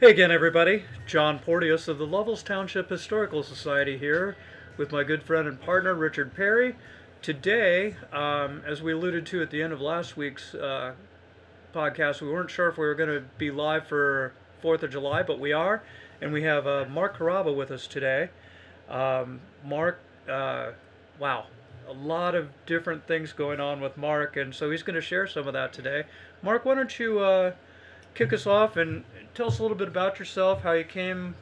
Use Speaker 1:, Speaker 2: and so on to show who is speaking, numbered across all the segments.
Speaker 1: Hey again, everybody. John Porteous of the Lovells Township Historical Society here with my good friend and partner, Richard Perry. Today, um, as we alluded to at the end of last week's uh, podcast, we weren't sure if we were going to be live for 4th of July, but we are. And we have uh, Mark Karaba with us today. Um, Mark, uh, wow, a lot of different things going on with Mark, and so he's going to share some of that today. Mark, why don't you uh, kick us off and tell us a little bit about yourself, how you came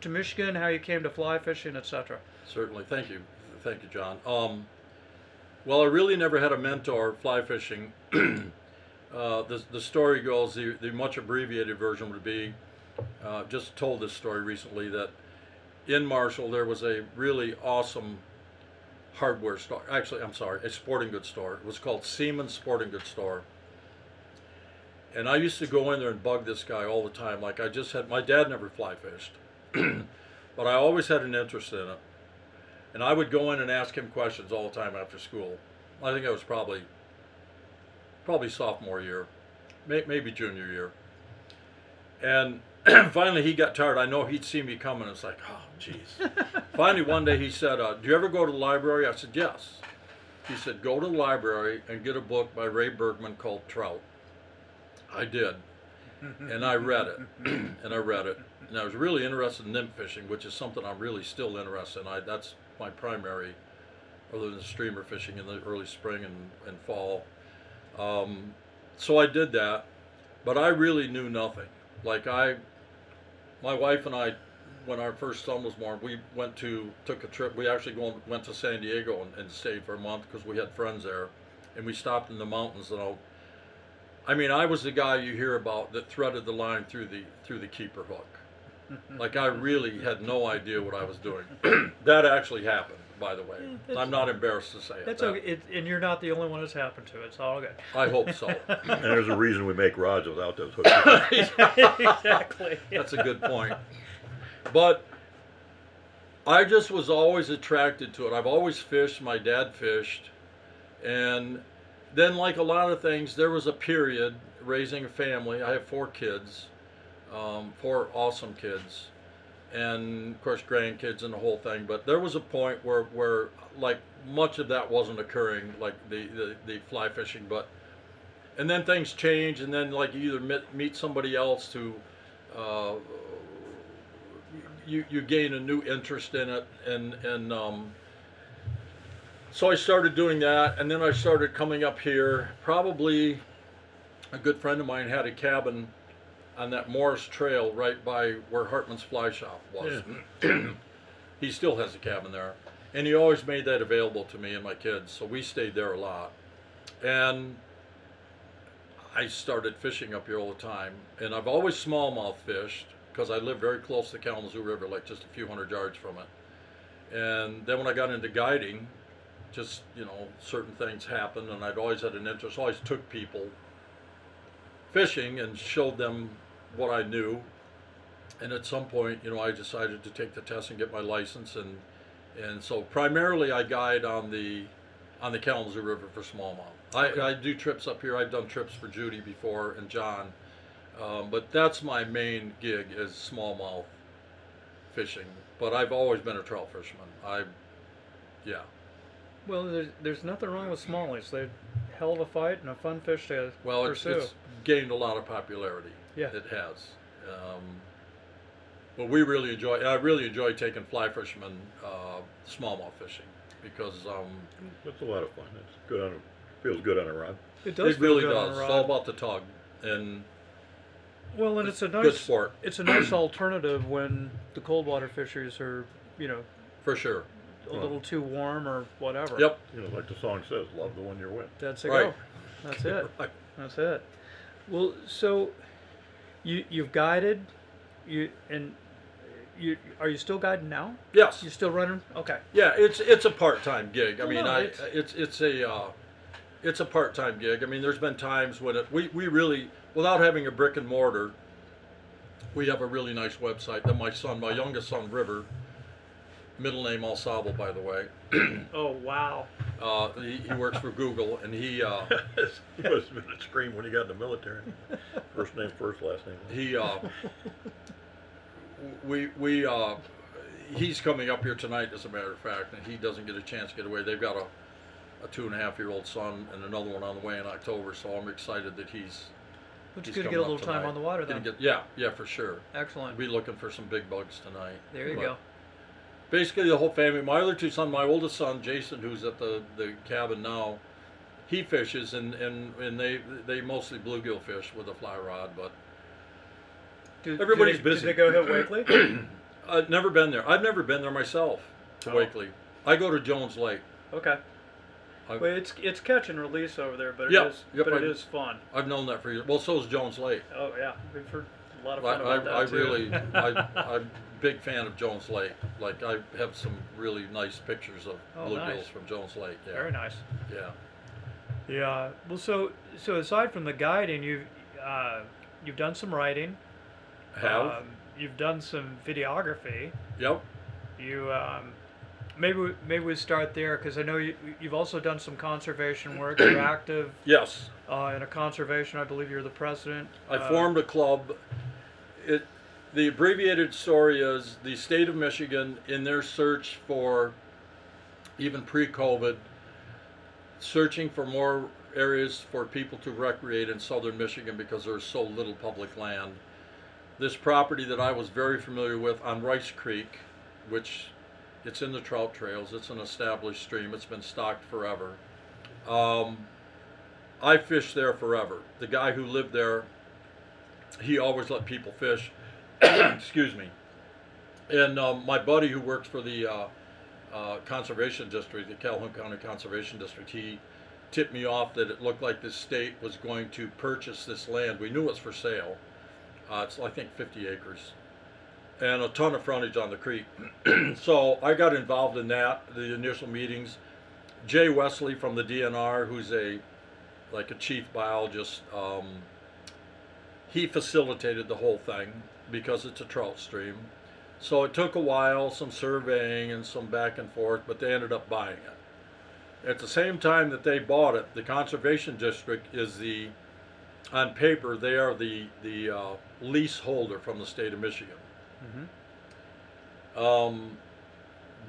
Speaker 1: to Michigan, how you came to fly fishing, etc.
Speaker 2: Certainly, thank you, thank you, John. Um, well, I really never had a mentor fly fishing. uh, the, the story goes, the, the much abbreviated version would be, uh, just told this story recently that in Marshall there was a really awesome hardware store. Actually, I'm sorry, a sporting goods store. It was called Seaman Sporting Goods Store. And I used to go in there and bug this guy all the time. Like I just had, my dad never fly fished, but I always had an interest in it. And I would go in and ask him questions all the time after school. I think I was probably, probably sophomore year, may, maybe junior year. And finally he got tired. I know he'd see me coming. It's like, oh, jeez. finally one day he said, uh, "Do you ever go to the library?" I said, "Yes." He said, "Go to the library and get a book by Ray Bergman called Trout." I did, and I read it, and I read it, and I was really interested in nymph fishing, which is something I'm really still interested in. I that's my primary, other than streamer fishing in the early spring and, and fall. Um, so I did that, but I really knew nothing. Like I, my wife and I, when our first son was born, we went to took a trip. We actually went to San Diego and, and stayed for a month because we had friends there, and we stopped in the mountains. And I'll, I mean, I was the guy you hear about that threaded the line through the through the keeper hook. like I really had no idea what I was doing. that actually happened, by the way.
Speaker 1: that's-
Speaker 2: I'm not embarrassed to say it.
Speaker 1: That's
Speaker 2: That-
Speaker 1: okay, it, and you're not the only one that's happened to. It's all good.
Speaker 2: I hope so.
Speaker 3: And there's a reason we make rods without those hooks.
Speaker 1: exactly.
Speaker 2: That's a good point. But I just was always attracted to it. I've always fished. My dad fished. And then, like a lot of things, there was a period raising a family. I have four kids, um, four awesome kids, and of course, grandkids and the whole thing. But there was a point where, where like, much of that wasn't occurring, like the, the, the fly fishing. But, and then things change, and then, like, you either meet, meet somebody else to, uh, you, you gain a new interest in it and and um, so I started doing that and then I started coming up here. Probably a good friend of mine had a cabin on that Morris Trail right by where Hartman's Fly Shop was. He still has a cabin there and he always made that available to me and my kids so we stayed there a lot. And I started fishing up here all the time and I've always smallmouth fished because I live very close to the Kalamazoo River, like just a few hundred yards from it. And then when I got into guiding, just you know, certain things happened, and I'd always had an interest. Always took people fishing and showed them what I knew. And at some point, you know, I decided to take the test and get my license, and and so primarily I guide on the on the Kalamazoo River for smallmouth. I, I do trips up here. I've done trips for Judy before and John. Um, but that's my main gig is smallmouth fishing. But I've always been a trout fisherman. I, yeah,
Speaker 1: Well, there's, there's nothing wrong with smallies. They're a hell of a fight and a fun fish to
Speaker 2: well, it's,
Speaker 1: pursue.
Speaker 2: it's gained a lot of popularity.
Speaker 1: Yeah.
Speaker 2: it has. Um, but we really enjoy. I really enjoy taking fly fishermen uh, smallmouth fishing because um,
Speaker 3: It's a lot of fun. It's good on a, feels good on a rod.
Speaker 1: it does
Speaker 2: it
Speaker 1: feel
Speaker 2: really
Speaker 1: good on a
Speaker 2: does. It's all about the tug and
Speaker 1: Well, and it's a
Speaker 2: good
Speaker 1: nice
Speaker 2: sport
Speaker 1: it's a nice alternative when the cold water fisheries are, you know,
Speaker 2: for sure.
Speaker 1: A little too warm or whatever.
Speaker 2: Yep.
Speaker 3: You know, like the song says, love the one you're with.
Speaker 1: That's a
Speaker 2: Right.
Speaker 1: go. That's it.
Speaker 2: Right.
Speaker 1: That's it. Well, so you you've guided, you and you are you still guiding now?
Speaker 2: Yes.
Speaker 1: You're still running? Okay.
Speaker 2: Yeah, it's it's a part-time gig. I
Speaker 1: Well,
Speaker 2: mean,
Speaker 1: no,
Speaker 2: I
Speaker 1: it's-
Speaker 2: it's it's a uh, it's a part-time gig. I mean, there's been times when it, we we really without having a brick and mortar, we have a really nice website that my son, my youngest son, River, middle name Au Sable, by the way.
Speaker 1: Oh wow.
Speaker 2: Uh, he, he works for Google, and he uh,
Speaker 3: he must have been a scream when he got in the military. First name first, last name.
Speaker 2: he uh, we we uh, he's coming up here tonight, as a matter of fact, and he doesn't get a chance to get away. They've got a a two and a half year old son and another one on the way in October, so I'm excited that he's.
Speaker 1: Which is
Speaker 2: he's
Speaker 1: good to get a
Speaker 2: coming
Speaker 1: little
Speaker 2: up
Speaker 1: time
Speaker 2: tonight.
Speaker 1: on the water
Speaker 2: Gonna get- yeah, yeah, for sure.
Speaker 1: Excellent.
Speaker 2: We'll be looking for some big bugs tonight.
Speaker 1: There you
Speaker 2: But
Speaker 1: go.
Speaker 2: Basically, the whole family. My other two sons, my oldest son Jason, who's at the, the cabin now, he fishes and, and, and they they mostly bluegill fish with a fly rod. But
Speaker 1: Do-
Speaker 3: Everybody's
Speaker 1: do they,
Speaker 3: busy.
Speaker 1: Did they go hit Wakeley?
Speaker 2: I've never been there. I've never been there myself to
Speaker 3: Oh.
Speaker 2: Wakeley. I go to Jones Lake.
Speaker 1: okay.
Speaker 2: I,
Speaker 1: Well, it's it's catch and release over there, but it is
Speaker 2: Yep,
Speaker 1: but it
Speaker 2: I-
Speaker 1: is fun.
Speaker 2: I've known that for years. Well, so is Jones Lake.
Speaker 1: Oh yeah, we've heard a lot of
Speaker 2: I,
Speaker 1: fun
Speaker 2: I,
Speaker 1: about that
Speaker 2: I
Speaker 1: too.
Speaker 2: really, I, a big fan of Jones Lake. Like I have some really nice pictures of
Speaker 1: Oh,
Speaker 2: bluegills
Speaker 1: nice.
Speaker 2: from Jones Lake. Yeah,
Speaker 1: Very nice.
Speaker 2: yeah.
Speaker 1: Yeah. Well, so so aside from the guiding, you've uh, you've done some writing.
Speaker 2: Have
Speaker 1: Um, you've done some videography.
Speaker 2: yep.
Speaker 1: You um, maybe we, maybe we start there because I know you you've also done some conservation work. You're active
Speaker 2: Yes.
Speaker 1: uh, in a conservation. I believe you're the president.
Speaker 2: I
Speaker 1: Uh,
Speaker 2: formed a club. It, the abbreviated story is the state of Michigan, in their search for, even pre-COVID, searching for more areas for people to recreate in southern Michigan because there's so little public land. This property that I was very familiar with on Rice Creek, which it's in the trout trails, it's an established stream, it's been stocked forever. Um, I fished there forever. The guy who lived there, he always let people fish. Excuse me. And um, my buddy who works for the uh, uh, conservation district, the Calhoun County Conservation District, he tipped me off that it looked like the state was going to purchase this land. We knew it's for sale. Uh, it's I think 50 acres, and a ton of frontage on the creek. so I got involved in that. The initial meetings. Jay Wesley from the DNR, who's a like a chief biologist, um, he facilitated the whole thing because it's a trout stream. So it took a while, some surveying and some back and forth, but they ended up buying it. At the same time that they bought it, the conservation district is the, on paper, they are the the uh, leaseholder from the state of Michigan. Um,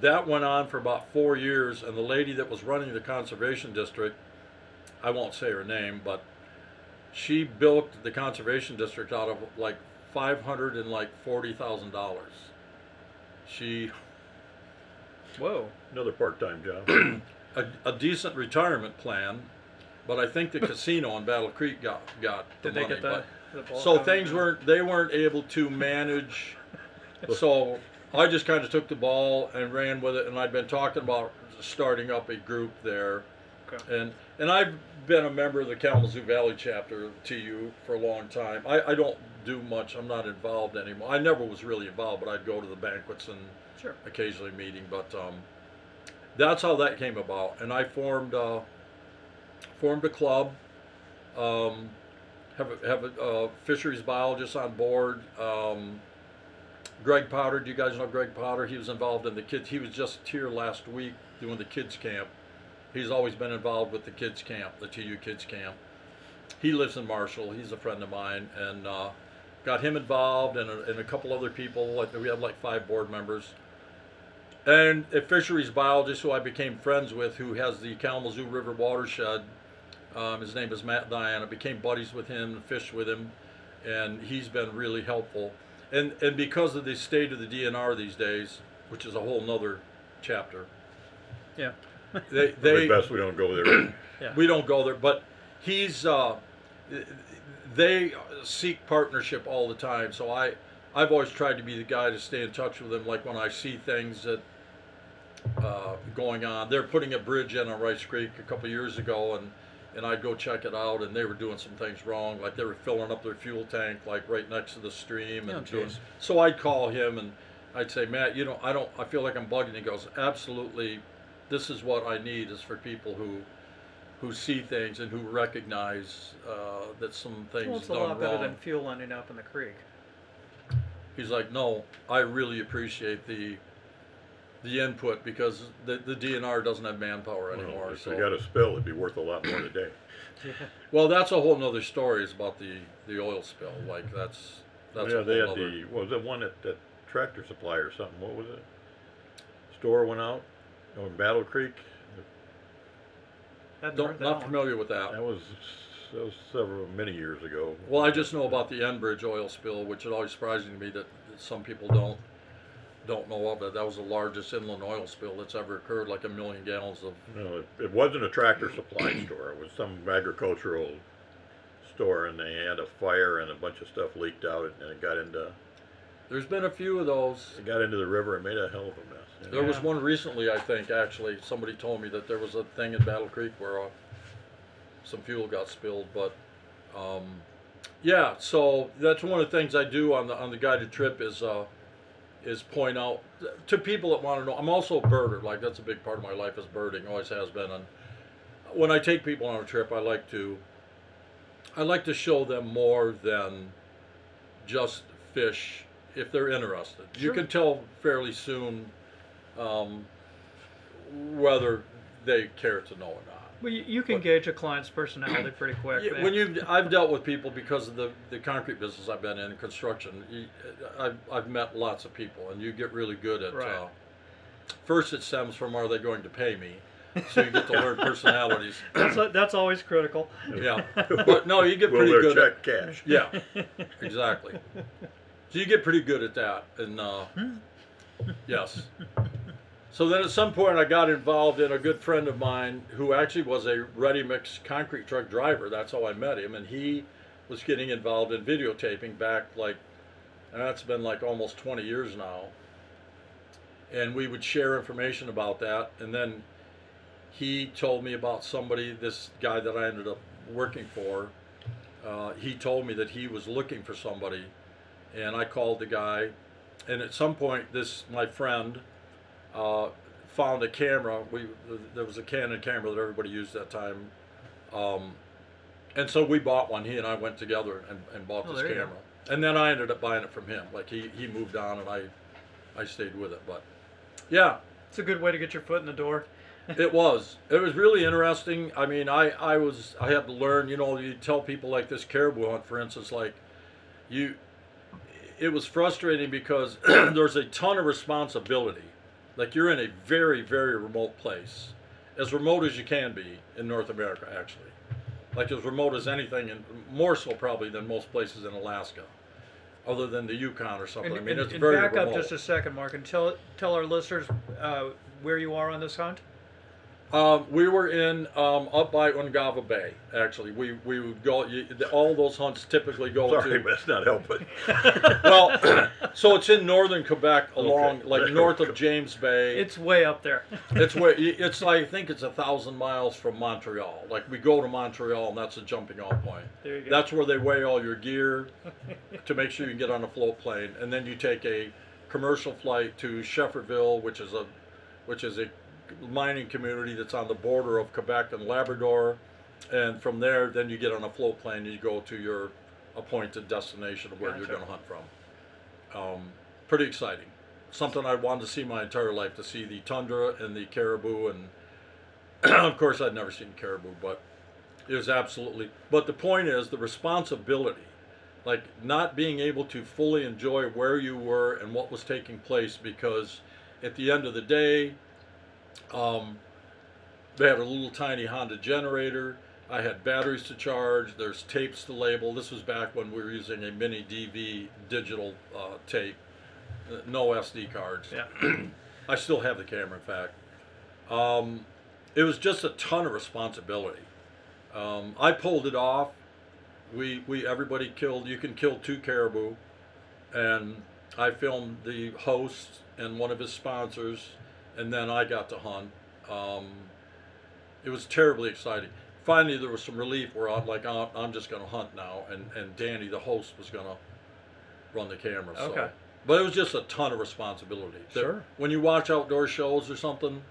Speaker 2: that went on for about four years, and the lady that was running the conservation district, I won't say her name, but she bilked the conservation district out of like five hundred and like forty thousand dollars. She
Speaker 1: Whoa.
Speaker 3: Another part-time job.
Speaker 2: a, a decent retirement plan, but I think the casino in Battle Creek got got the
Speaker 1: Did they
Speaker 2: money.
Speaker 1: get the? the
Speaker 2: but,
Speaker 1: ball
Speaker 2: so
Speaker 1: coming
Speaker 2: things
Speaker 1: down?
Speaker 2: weren't they weren't able to manage. so I just kind of took the ball and ran with it, and I'd been talking about starting up a group there.
Speaker 1: Okay.
Speaker 2: And and I've been a member of the Kalamazoo Valley chapter TU for a long time. I, I don't do much. I'm not involved anymore. I never was really involved, but I'd go to the banquets and
Speaker 1: Sure.
Speaker 2: occasionally meeting. But um, that's how that came about. And I formed uh, formed a club. Um, have a, have a uh, fisheries biologist on board. Um, Greg Potter, do you guys know Greg Potter? He was involved in the kids. He was just here last week doing the kids camp. He's always been involved with the kids camp, the TU kids camp. He lives in Marshall. He's a friend of mine, and uh, got him involved, and a, and a couple other people. Like we have like five board members, and a fisheries biologist who I became friends with, who has the Kalamazoo River watershed. Um, his name is Matt Diana. Became buddies with him and fished with him, and he's been really helpful. And and because of the state of the DNR these days, which is a whole nother chapter,
Speaker 1: Yeah.
Speaker 2: they
Speaker 3: Probably
Speaker 2: they
Speaker 3: best we don't go there.
Speaker 1: Yeah.
Speaker 2: we don't go there, but he's uh, they seek partnership all the time. So I I've always tried to be the guy to stay in touch with them. Like when I see things that uh, going on, they're putting a bridge in on Rice Creek a couple years ago, and and I'd go check it out, and they were doing some things wrong, like they were filling up their fuel tank like right next to the stream, and
Speaker 1: Oh,
Speaker 2: doing. So I'd call him and I'd say, Matt, you know, I don't, I feel like I'm bugging. He goes, absolutely. This is what I need is for people who, who see things and who recognize uh, that some things
Speaker 1: Well, it's a
Speaker 2: done
Speaker 1: lot better
Speaker 2: wrong.
Speaker 1: than fuel ending up in the creek.
Speaker 2: He's like, no, I really appreciate the, the input because the, the DNR doesn't have manpower anymore.
Speaker 3: Well, if
Speaker 2: so
Speaker 3: they got a spill, it'd be worth a lot more today.
Speaker 2: well, that's a whole nother story. Is about the the oil spill. Like that's that's
Speaker 3: yeah,
Speaker 2: a
Speaker 3: they had
Speaker 2: other-
Speaker 3: the what was it one at that tractor supply or something? What was it? Store went out on Battle Creek.
Speaker 1: Hadn't
Speaker 2: Don't,
Speaker 1: heard that
Speaker 2: not
Speaker 1: one.
Speaker 2: familiar with that.
Speaker 3: That was that was several many years ago.
Speaker 2: Well, I just know about the Enbridge oil spill, which is always surprising to me that, that some people don't don't know of it. That was the largest inland oil spill that's ever occurred, like a million gallons of.
Speaker 3: No, it, it wasn't a tractor supply store. It was some agricultural store, and they had a fire and a bunch of stuff leaked out, and it got into
Speaker 2: There's been a few of those.
Speaker 3: it got into the river and made a hell of a mess.
Speaker 2: There was one recently, I think. Actually, somebody told me that there was a thing in Battle Creek where uh, some fuel got spilled. But um, yeah, so that's one of the things I do on the on the guided trip is uh, is point out to people that want to know. I'm also a birder. Like that's a big part of my life is birding. Always has been. And when I take people on a trip, I like to I like to show them more than just fish if they're interested. You
Speaker 1: Sure.
Speaker 2: can tell fairly soon um, whether they care to know or not.
Speaker 1: Well, you, you can
Speaker 2: But-
Speaker 1: gauge a client's personality pretty quick.
Speaker 2: Yeah, when you, I've dealt with people because of the, the concrete business I've been in, construction. You, I've, I've met lots of people, and you get really good at.
Speaker 1: Right.
Speaker 2: Uh, first, it stems from are they going to pay me, so you get to learn personalities.
Speaker 1: that's, that's always critical.
Speaker 2: yeah, but no, you get
Speaker 3: Will
Speaker 2: pretty
Speaker 3: their
Speaker 2: good.
Speaker 3: check
Speaker 2: At,
Speaker 3: cash?
Speaker 2: yeah, exactly. So you get pretty good at that, and uh, yes. So then at some point I got involved in a good friend of mine who actually was a ready mix concrete truck driver. That's how I met him, and he was getting involved in videotaping back like, and that's been like almost 20 years now. And we would share information about that, and then he told me about somebody, this guy that I ended up working for. Uh, he told me that he was looking for somebody, and I called the guy. And at some point, this my friend uh, found a camera. We there was a Canon camera that everybody used that time, um, and so we bought one. He and I went together and, and bought
Speaker 1: Oh,
Speaker 2: this
Speaker 1: there you go.
Speaker 2: camera. And then I ended up buying it from him. Like he, he moved on, and I I stayed with it. But yeah,
Speaker 1: It's a good way to get your foot in the door.
Speaker 2: it was. It was really interesting. I mean, I, I was I had to learn. You know, you tell people like this caribou hunt, for instance, like you. It was frustrating because there's a ton of responsibility. Like you're in a very very remote place, as remote as you can be in North America, actually. Like as remote as anything, and more so probably than most places in Alaska, other than the Yukon or something.
Speaker 1: And,
Speaker 2: I mean,
Speaker 1: and-
Speaker 2: it's
Speaker 1: and
Speaker 2: very
Speaker 1: back
Speaker 2: remote.
Speaker 1: up just a second, Mark, and tell tell our listeners uh, where you are on this hunt.
Speaker 2: Um, we were in um, up by Ungava Bay. Actually, we we would go. You, the- all those hunts typically go
Speaker 3: Sorry,
Speaker 2: to.
Speaker 3: but it's not helping.
Speaker 2: Well, so it's in northern Quebec, along
Speaker 3: Okay.
Speaker 2: like north of James Bay.
Speaker 1: It's way up there.
Speaker 2: it's where it's like I think it's a thousand miles from Montreal. Like we go to Montreal, and that's a jumping off point.
Speaker 1: There you go.
Speaker 2: That's where they weigh all your gear to make sure you can get on a float plane, and then you take a commercial flight to Schefferville, which is a which is a mining community that's on the border of Quebec and Labrador, and from there, then you get on a float plane and you go to your appointed destination of where you're
Speaker 1: Gotcha.
Speaker 2: going to hunt from. Um, pretty exciting. Something I'd wanted to see my entire life to see the tundra and the caribou, and of course I'd never seen caribou, but it was absolutely. But the point is the responsibility, like not being able to fully enjoy where you were and what was taking place, because at the end of the day, um, they had a little tiny Honda generator. I had batteries to charge. There's tapes to label. This was back when we were using a mini DV digital uh, tape, uh, no SD cards.
Speaker 1: yeah.
Speaker 2: I still have the camera, in fact. Um, it was just a ton of responsibility. Um, I pulled it off. We we everybody killed. You can kill two caribou, and I filmed the host and one of his sponsors, and then I got to hunt. Um, it was terribly exciting. Finally, there was some relief where I'm like, I'm, I'm just going to hunt now, and and Danny, the host, was going to run the camera. So.
Speaker 1: Okay.
Speaker 2: But it was just a ton of responsibility. That-
Speaker 1: Sure.
Speaker 2: When you watch outdoor shows or something,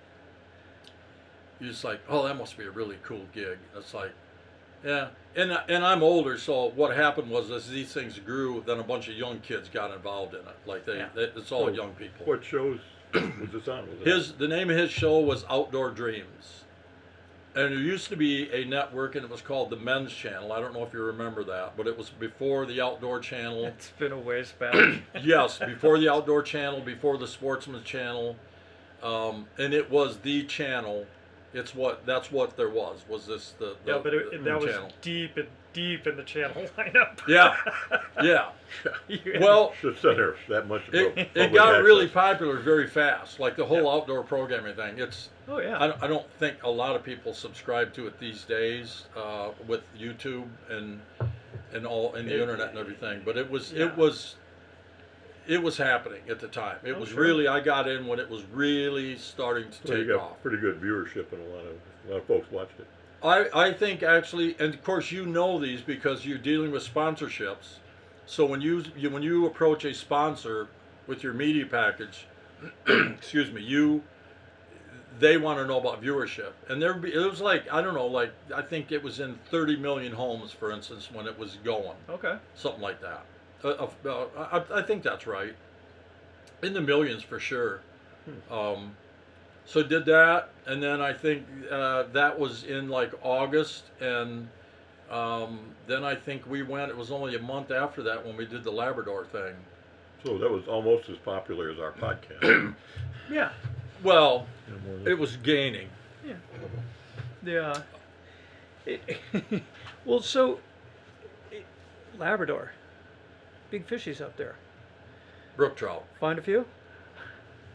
Speaker 2: you're just like, oh, that must be a really cool gig. It's like, yeah. And and I'm older, so what happened was as these things grew, then a bunch of young kids got involved in it. Like they,
Speaker 1: Yeah.
Speaker 2: they it's all
Speaker 3: So,
Speaker 2: young people.
Speaker 3: What shows was this on? Was it
Speaker 2: His the name of his show was Outdoor Dreams, and there used to be a network, and it was called the Men's Channel. I don't know if you remember that, but it was before the Outdoor Channel.
Speaker 1: It's been a ways back.
Speaker 2: yes, before the Outdoor Channel, before the Sportsman's Channel, um, and it was the channel. It's what that's what there was. Was this the, the
Speaker 1: yeah, but it,
Speaker 2: the
Speaker 1: that was
Speaker 2: channel?
Speaker 1: deep and deep in the channel lineup.
Speaker 2: Yeah, yeah. Well,
Speaker 3: Just center that much.
Speaker 2: it, it
Speaker 3: public
Speaker 2: got really popular very fast. Like the whole outdoor programming thing. It's
Speaker 1: oh yeah.
Speaker 2: I don't, I don't think a lot of people subscribe to it these days uh, with YouTube and and all and the
Speaker 1: It-
Speaker 2: internet and everything. But it was
Speaker 1: Yeah.
Speaker 2: it was it was happening at the time. It
Speaker 1: Oh,
Speaker 2: was
Speaker 1: sure.
Speaker 2: really I got in when it was really starting to
Speaker 3: Well, you
Speaker 2: take
Speaker 3: got
Speaker 2: off.
Speaker 3: pretty good viewership, and a lot of a lot of folks watched it.
Speaker 2: I, I think actually, and of course you know these because you're dealing with sponsorships. So when you, you when you approach a sponsor with your media package, excuse me, you they want to know about viewership, and there be, it was like I don't know, like I think it was in 30 million homes, for instance, when it was going,
Speaker 1: okay.
Speaker 2: something like that. Uh, uh, I, I think that's right, in the millions for sure. Um, so did that, and then I think uh, that was in like August, and um, then I think we went. It was only a month after that when we did the Labrador thing.
Speaker 3: So that was almost as popular as our podcast.
Speaker 1: Yeah.
Speaker 2: Well,
Speaker 3: You know, more than-
Speaker 2: it was gaining.
Speaker 1: Yeah. It, well, so it, Labrador, big fishies up there.
Speaker 2: Brook trout.
Speaker 1: Find a few.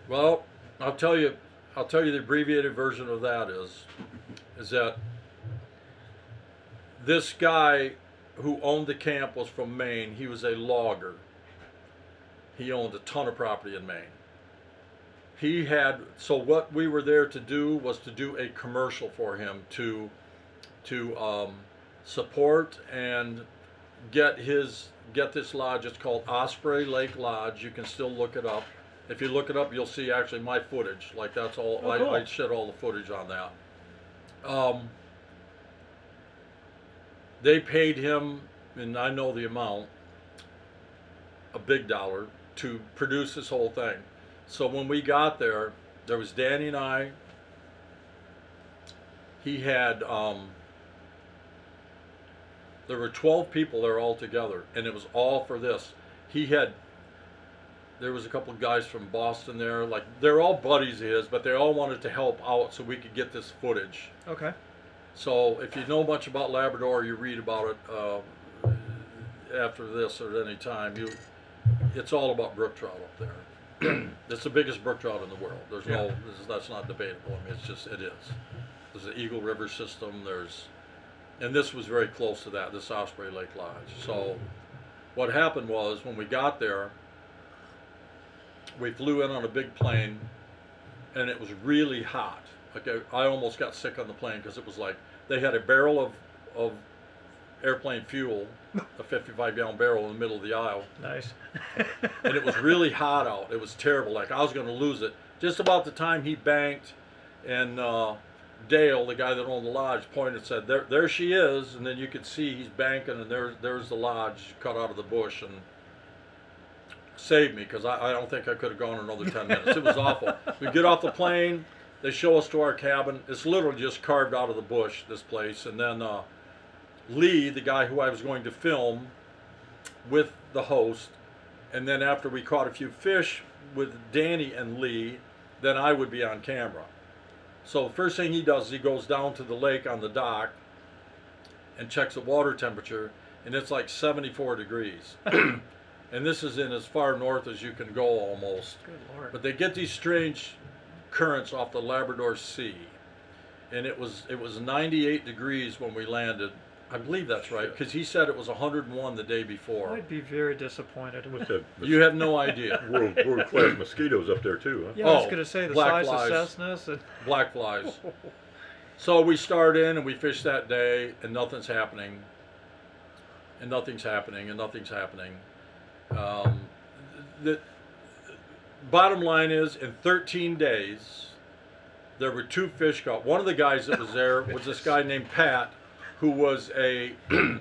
Speaker 2: Well, I'll tell you. I'll tell you the abbreviated version of that is, is that this guy who owned the camp was from Maine. He was a logger. He owned a ton of property in Maine. He had so what we were there to do was to do a commercial for him to to um, support and get his get this lodge. It's called Osprey Lake Lodge. You can still look it up. If you look it up, you'll see actually my footage. Like that's all.
Speaker 1: Oh, cool.
Speaker 2: I, I shed all the footage on that. Um, they paid him, and I know the amount, a big dollar to produce this whole thing. So when we got there, there was Danny and I. He had um, there were 12 people there all together, and it was all for this. He had there was a couple of guys from Boston there, like they're all buddies of his, but they all wanted to help out so we could get this footage.
Speaker 1: Okay.
Speaker 2: So if you know much about Labrador, you read about it uh, after this or at any time. You, it's all about brook trout up there. it's the biggest brook trout in the world. There's no,
Speaker 1: Yeah.
Speaker 2: this is, that's not debatable. I mean, it's just it is. There's the Eagle River system. There's, and this was very close to that. This Osprey Lake Lodge. So, what happened was when we got there, we flew in on a big plane, and it was really hot. Like I, almost got sick on the plane because it was like they had a barrel of of airplane fuel, a 55 gallon barrel in the middle of the aisle,
Speaker 1: Nice.
Speaker 2: and it was really hot out. It was terrible. Like I was going to lose it. Just about the time he banked, and uh, Dale, the guy that owned the lodge, pointed and said, "There, there she is." And then you could see he's banking, and there's there's the lodge cut out of the bush, and saved me because I, I don't think I could have gone another 10 minutes. It was awful. We get off the plane, they show us to our cabin. It's literally just carved out of the bush, this place. And then uh, Lee, the guy who I was going to film with the host, and then after we caught a few fish with Danny and Lee, then I would be on camera. So first thing he does is he goes down to the lake on the dock and checks the water temperature, and it's like 74 degrees. and this is in as far north as you can go almost.
Speaker 1: Good lord.
Speaker 2: But they get these strange currents off the Labrador Sea, and it was it was 98 degrees when we landed. I believe that's right because he said it was 101 the day before.
Speaker 1: I'd be very disappointed.
Speaker 3: Must have
Speaker 2: You have no idea.
Speaker 3: world world class mosquitoes up there too, huh?
Speaker 1: Yeah, I was
Speaker 2: Oh,
Speaker 1: gonna say the
Speaker 2: black
Speaker 1: size
Speaker 2: flies.
Speaker 1: of Cessnas and
Speaker 2: Black flies. So we start in and we fish that day, and nothing's happening. And nothing's happening, and nothing's happening. Um, the bottom line is, in 13 days, there were two fish caught. One of the guys that was there was this guy named Pat, who was a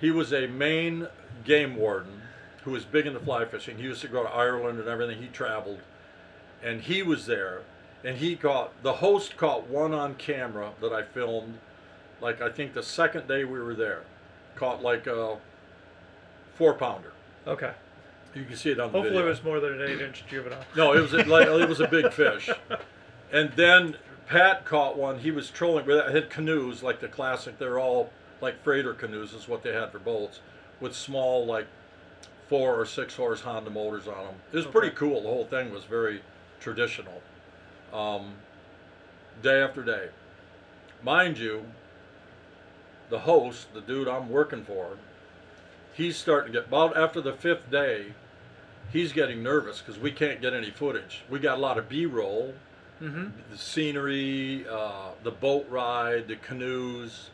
Speaker 2: he was a Maine game warden who was big into fly fishing. He used to go to Ireland and everything. He traveled, and he was there, and he caught the host caught one on camera that I filmed, like I think the second day we were there, caught like a four pounder.
Speaker 1: Okay.
Speaker 2: You can see it on the
Speaker 1: Hopefully,
Speaker 2: video.
Speaker 1: it was more than an eight-inch juvenile.
Speaker 2: No, it was a, like it was a big fish. And then Pat caught one. He was trolling. It had canoes like the classic. They're all like freighter canoes is what they had for boats, with small like four or six horse Honda motors on them. It was pretty cool. The whole thing was very traditional. Um, day after day, mind you. The host, the dude I'm working for, he's starting to get about after the fifth day he's getting nervous because we can't get any footage. We got a lot of B-roll,
Speaker 1: Mm-hmm.
Speaker 2: the scenery, uh, the boat ride, the canoes.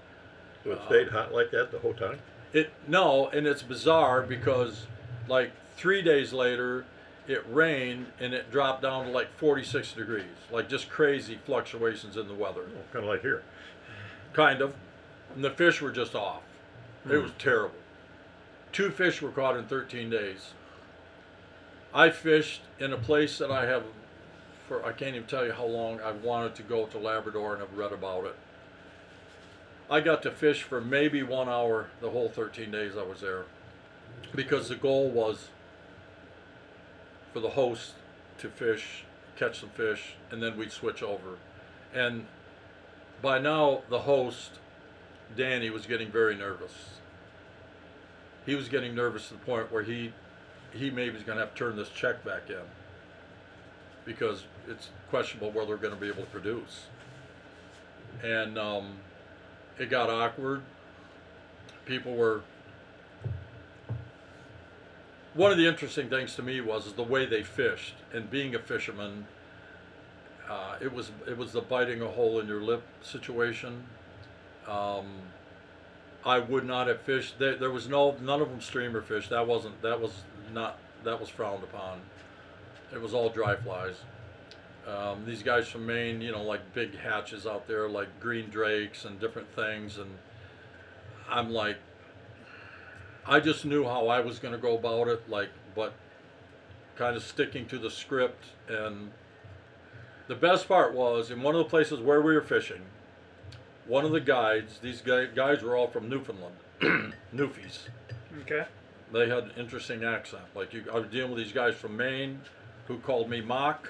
Speaker 3: So it stayed hot like that the whole time?
Speaker 2: It no, and it's bizarre because like three days later, it rained and it dropped down to like 46 degrees, like just crazy fluctuations in the weather,
Speaker 3: Oh, kind of like here.
Speaker 2: kind of. And the fish were just off. It
Speaker 3: Hmm.
Speaker 2: was terrible. Two fish were caught in 13 days. I fished in a place that I have for I can't even tell you how long I've wanted to go to Labrador and have read about it. I got to fish for maybe one hour the whole 13 days I was there because the goal was for the host to fish, catch some fish, and then we'd switch over. And by now, the host, Danny, was getting very nervous. He was getting nervous to the point where he he maybe was going to have to turn this check back in because it's questionable whether we're going to be able to produce. And um, it got awkward. People were. One of the interesting things to me was the way they fished, and being a fisherman, uh, it was it was the biting a hole in your lip situation. Um, I would not have fished. There, there was no none of them streamer fish. That wasn't that was not that was frowned upon. It was all dry flies. Um, these guys from Maine, you know, like big hatches out there, like green drakes and different things, and I'm like, I just knew how I was going to go about it, like, but kind of sticking to the script. And the best part was in one of the places where we were fishing, one of the guides, these guy, guys were all from Newfoundland, Newfies.
Speaker 1: Okay.
Speaker 2: They had an interesting accent. Like you, I was dealing with these guys from Maine, who called me mock,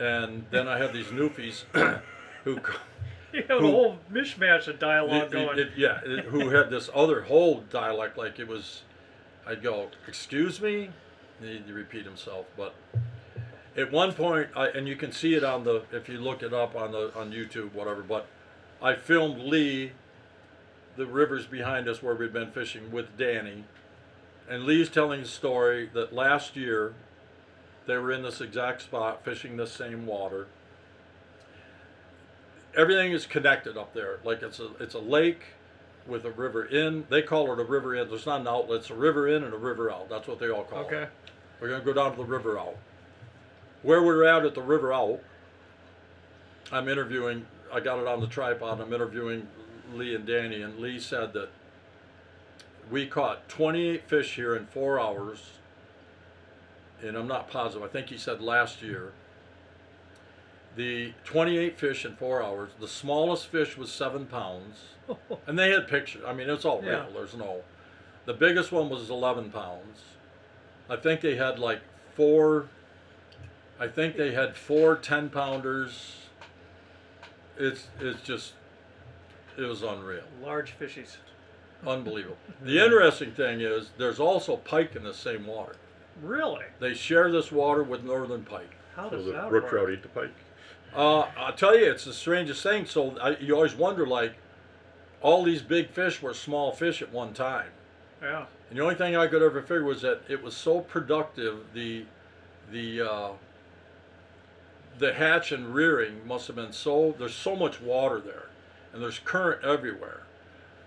Speaker 2: and then I had these Newfies, who,
Speaker 1: You have a whole mishmash of dialogue
Speaker 2: it-
Speaker 1: going.
Speaker 2: it- yeah, it- who had this other whole dialect. Like it was, I'd go, "Excuse me," and he'd repeat himself. But at one point, I, and you can see it on the if you look it up on the on YouTube, whatever. But I filmed Lee, the rivers behind us where we'd been fishing with Danny, and Lee's telling the story that last year they were in this exact spot fishing the same water. Everything is connected up there. Like it's a it's a lake with a river in. They call it a river in. There's not an outlet. It's a river in and a river out. That's what they all call it.
Speaker 1: okay.
Speaker 2: We're gonna go down to the river out. Where we're at at the river out, I'm interviewing. I got it on the tripod. I'm interviewing Lee and Danny, and Lee said that we caught 28 fish here in four hours. And I'm not positive. I think he said last year. The 28 fish in four hours. The smallest fish was seven pounds, and they had pictures. I mean, it's all real.
Speaker 1: Yeah.
Speaker 2: There's no. The biggest one was 11 pounds. I think they had like four. I think they had four 10 pounders. It's it's just it was unreal,
Speaker 1: Large fishies.
Speaker 2: unbelievable. The interesting thing is there's also pike in the same water.
Speaker 1: Really?
Speaker 2: They share this water with northern pike.
Speaker 1: How
Speaker 3: So
Speaker 1: does
Speaker 3: the
Speaker 1: that
Speaker 3: brook
Speaker 1: work?
Speaker 3: trout eat the pike.
Speaker 2: Uh, I'll tell you, it's the strangest thing. So I, you always wonder, like, all these big fish were small fish at one time.
Speaker 1: Yeah.
Speaker 2: And the only thing I could ever figure was that it was so productive. The the uh, the hatch and rearing must have been so. There's so much water there, and there's current everywhere.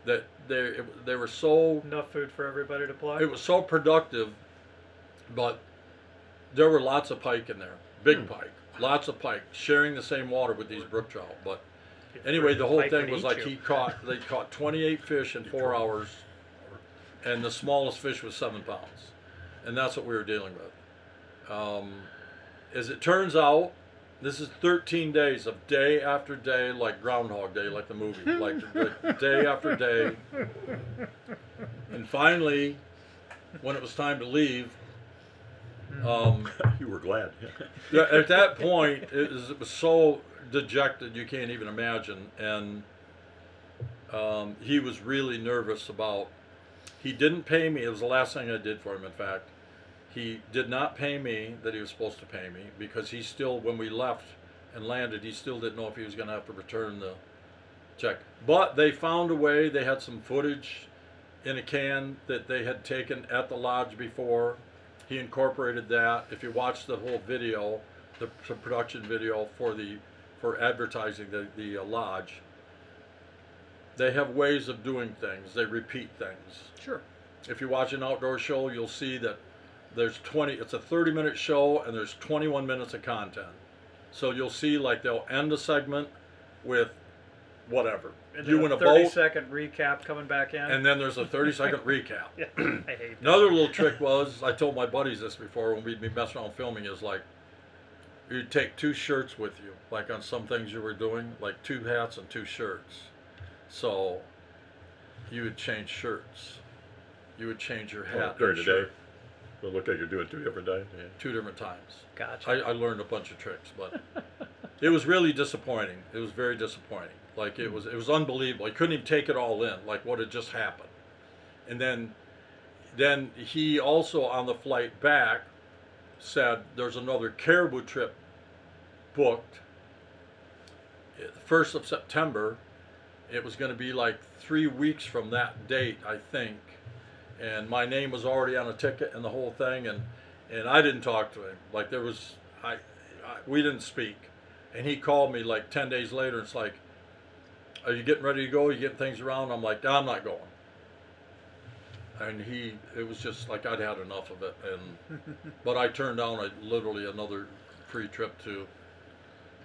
Speaker 2: That they it, they were so
Speaker 1: Enough food for everybody to play.
Speaker 2: it was so productive, but there were lots of pike in there, big pike, lots of pike, sharing the same water with these brook trout. But anyway, the whole thing was like
Speaker 1: you.
Speaker 2: he caught they caught 28 fish in four hours, and the smallest fish was seven pounds, and that's what we were dealing with. Um, as it turns out, this is 13 days of day after day, like Groundhog Day, like the movie, like, like day after day. And finally, when it was time to leave, um,
Speaker 3: you were glad.
Speaker 2: at that point, it was, it was so dejected you can't even imagine, and um, he was really nervous about. He didn't pay me. It was the last thing I did for him. In fact, he did not pay me that he was supposed to pay me because he still, when we left and landed, he still didn't know if he was going to have to return the check. But they found a way. They had some footage in a can that they had taken at the lodge before. He incorporated that. If you watch the whole video, the production video for the for advertising the the uh, lodge, they have ways of doing things. They repeat things.
Speaker 1: Sure.
Speaker 2: If you watch an outdoor show, you'll see that there's 20. It's a 30 minute show and there's 21 minutes of content. So you'll see like they'll end a segment with whatever
Speaker 1: And
Speaker 2: you
Speaker 1: then
Speaker 2: in a
Speaker 1: 30
Speaker 2: boat,
Speaker 1: second recap coming back in.
Speaker 2: and then there's a 30 second recap.
Speaker 1: yeah, I hate that.
Speaker 2: Another little trick was I told my buddies this before when we'd be messing around filming is like you'd take two shirts with you, like on some things you were doing, like two hats and two shirts. So you would change shirts. You would change your hat
Speaker 3: during
Speaker 2: and
Speaker 3: the day.
Speaker 2: Shirt
Speaker 3: So it looked like you're doing two different days. Yeah.
Speaker 2: two different times.
Speaker 1: Gotcha.
Speaker 2: I, I learned a bunch of tricks, but it was really disappointing. It was very disappointing. Like it was, it was unbelievable. I couldn't even take it all in, like what had just happened. And then, then he also on the flight back said there's another caribou trip booked. Eh, first of September. It was going to be like three weeks from that date, I think. And my name was already on a ticket and the whole thing, and and I didn't talk to him. Like there was, I, I we didn't speak, and he called me like ten days later. And It's like, are you getting ready to go? Are you getting things around? I'm like, I'm not going. And he, it was just like I'd had enough of it, and but I turned down a, literally another free trip to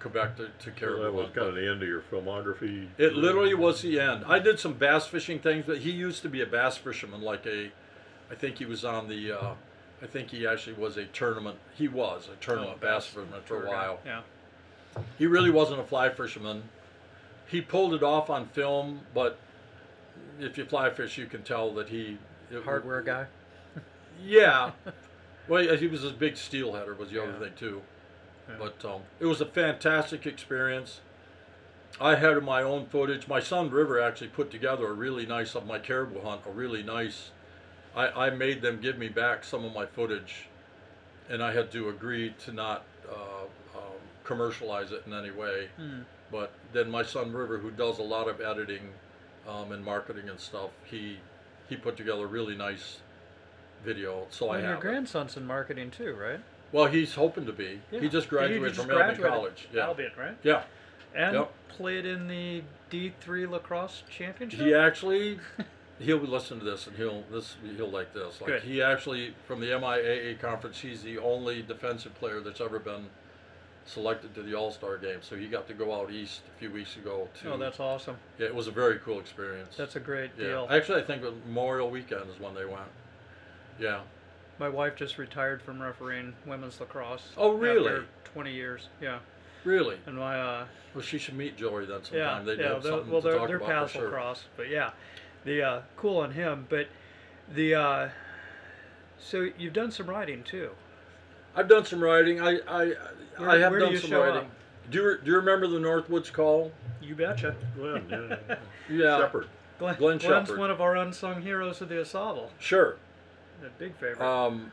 Speaker 2: Quebec to, to
Speaker 3: So
Speaker 2: Caribou.
Speaker 3: that was kind of the end of your filmography.
Speaker 2: It literally was the end. I did some bass fishing things, but he used to be a bass fisherman, like a, I think he was on the, uh, I think he actually was a tournament. He was a tournament
Speaker 1: Oh,
Speaker 2: bass
Speaker 1: bass
Speaker 2: fisherman for a while.
Speaker 1: Yeah.
Speaker 2: He really wasn't a fly fisherman. He pulled it off on film, but if you fly fish, you can tell that he it-
Speaker 1: Hardware guy.
Speaker 2: Yeah. well, he was a big steelheader was the other
Speaker 1: Yeah.
Speaker 2: thing too.
Speaker 1: Yeah.
Speaker 2: But um, it was a fantastic experience. I had my own footage. My son River actually put together a really nice of my caribou hunt. A really nice. I, I made them give me back some of my footage, and I had to agree to not uh, um, commercialize it in any way.
Speaker 1: Hmm.
Speaker 2: But then my son River, who does a lot of editing um, and marketing and stuff, he he put together a really nice video. So
Speaker 1: Well,
Speaker 2: I
Speaker 1: your
Speaker 2: have. it.
Speaker 1: grandson's in marketing too, right?
Speaker 2: Well, he's hoping to be.
Speaker 1: Yeah.
Speaker 2: He just graduated
Speaker 1: just
Speaker 2: from Albion
Speaker 1: graduated.
Speaker 2: College. Yeah.
Speaker 1: Albion, right?
Speaker 2: Yeah.
Speaker 1: And
Speaker 2: Yep.
Speaker 1: played in the D3 lacrosse championship.
Speaker 2: He actually, he'll listen to this and he'll this he'll like this. Like
Speaker 1: Good.
Speaker 2: he actually from the MIAA conference, he's the only defensive player that's ever been selected to the All Star game. So he got to go out east a few weeks ago. To
Speaker 1: Oh, that's awesome.
Speaker 2: yeah, it was a very cool experience.
Speaker 1: That's a great
Speaker 2: yeah.
Speaker 1: deal.
Speaker 2: Actually, I think Memorial Weekend is when they went. Yeah.
Speaker 1: My wife just retired from refereeing women's lacrosse.
Speaker 2: Oh, really?
Speaker 1: After 20 years. Yeah.
Speaker 2: Really?
Speaker 1: And my uh,
Speaker 2: Well, she should meet Joey then sometime.
Speaker 1: yeah,
Speaker 2: They'd
Speaker 1: yeah.
Speaker 2: have something
Speaker 1: well,
Speaker 2: to
Speaker 1: they're
Speaker 2: talk
Speaker 1: they're
Speaker 2: about
Speaker 1: past
Speaker 2: sure.
Speaker 1: lacrosse, but yeah, the uh, cool on him. But the uh, so you've done some writing too.
Speaker 2: I've done some writing. I I
Speaker 1: Where-
Speaker 2: I have
Speaker 1: where do
Speaker 2: done
Speaker 1: you
Speaker 2: some
Speaker 1: show
Speaker 2: writing.
Speaker 1: up?
Speaker 2: Do you do you remember the Northwoods call?
Speaker 1: You betcha.
Speaker 3: Glenn, yeah.
Speaker 2: Yeah.
Speaker 3: Sheppard.
Speaker 1: Glenn,
Speaker 2: Glenn
Speaker 1: Glenn's
Speaker 2: Sheppard.
Speaker 1: one of our unsung heroes of the Au Sable.
Speaker 2: Sure.
Speaker 1: A big favorite.
Speaker 2: Um,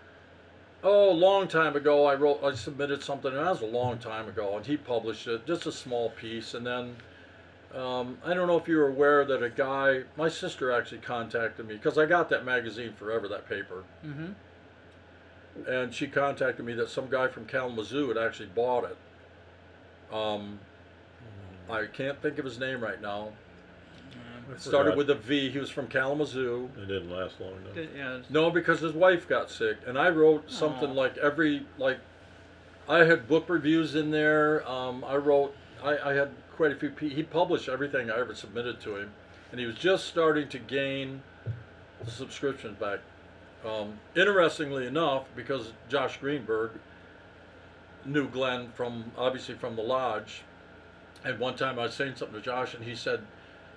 Speaker 2: oh, a long time ago, I wrote, I submitted something, and that was a long time ago, and he published it, just a small piece, and then. Um, I don't know if you're aware that a guy, my sister actually contacted me because I got that magazine forever, that paper,
Speaker 1: mm-hmm.
Speaker 2: and she contacted me that some guy from Kalamazoo had actually bought it. Um, I can't think of his name right now.
Speaker 3: I
Speaker 2: It started with a V. He was from Kalamazoo.
Speaker 3: It didn't last long though.
Speaker 1: Yeah.
Speaker 2: No, because his wife got sick, and I wrote something
Speaker 1: Aw.
Speaker 2: like every like. I had book reviews in there. Um, I wrote. I, I had quite a few. pe- He published everything I ever submitted to him, and he was just starting to gain the subscriptions back. Um, interestingly enough, because Josh Greenberg knew Glenn from obviously from the lodge. And one time I was saying something to Josh, and he said,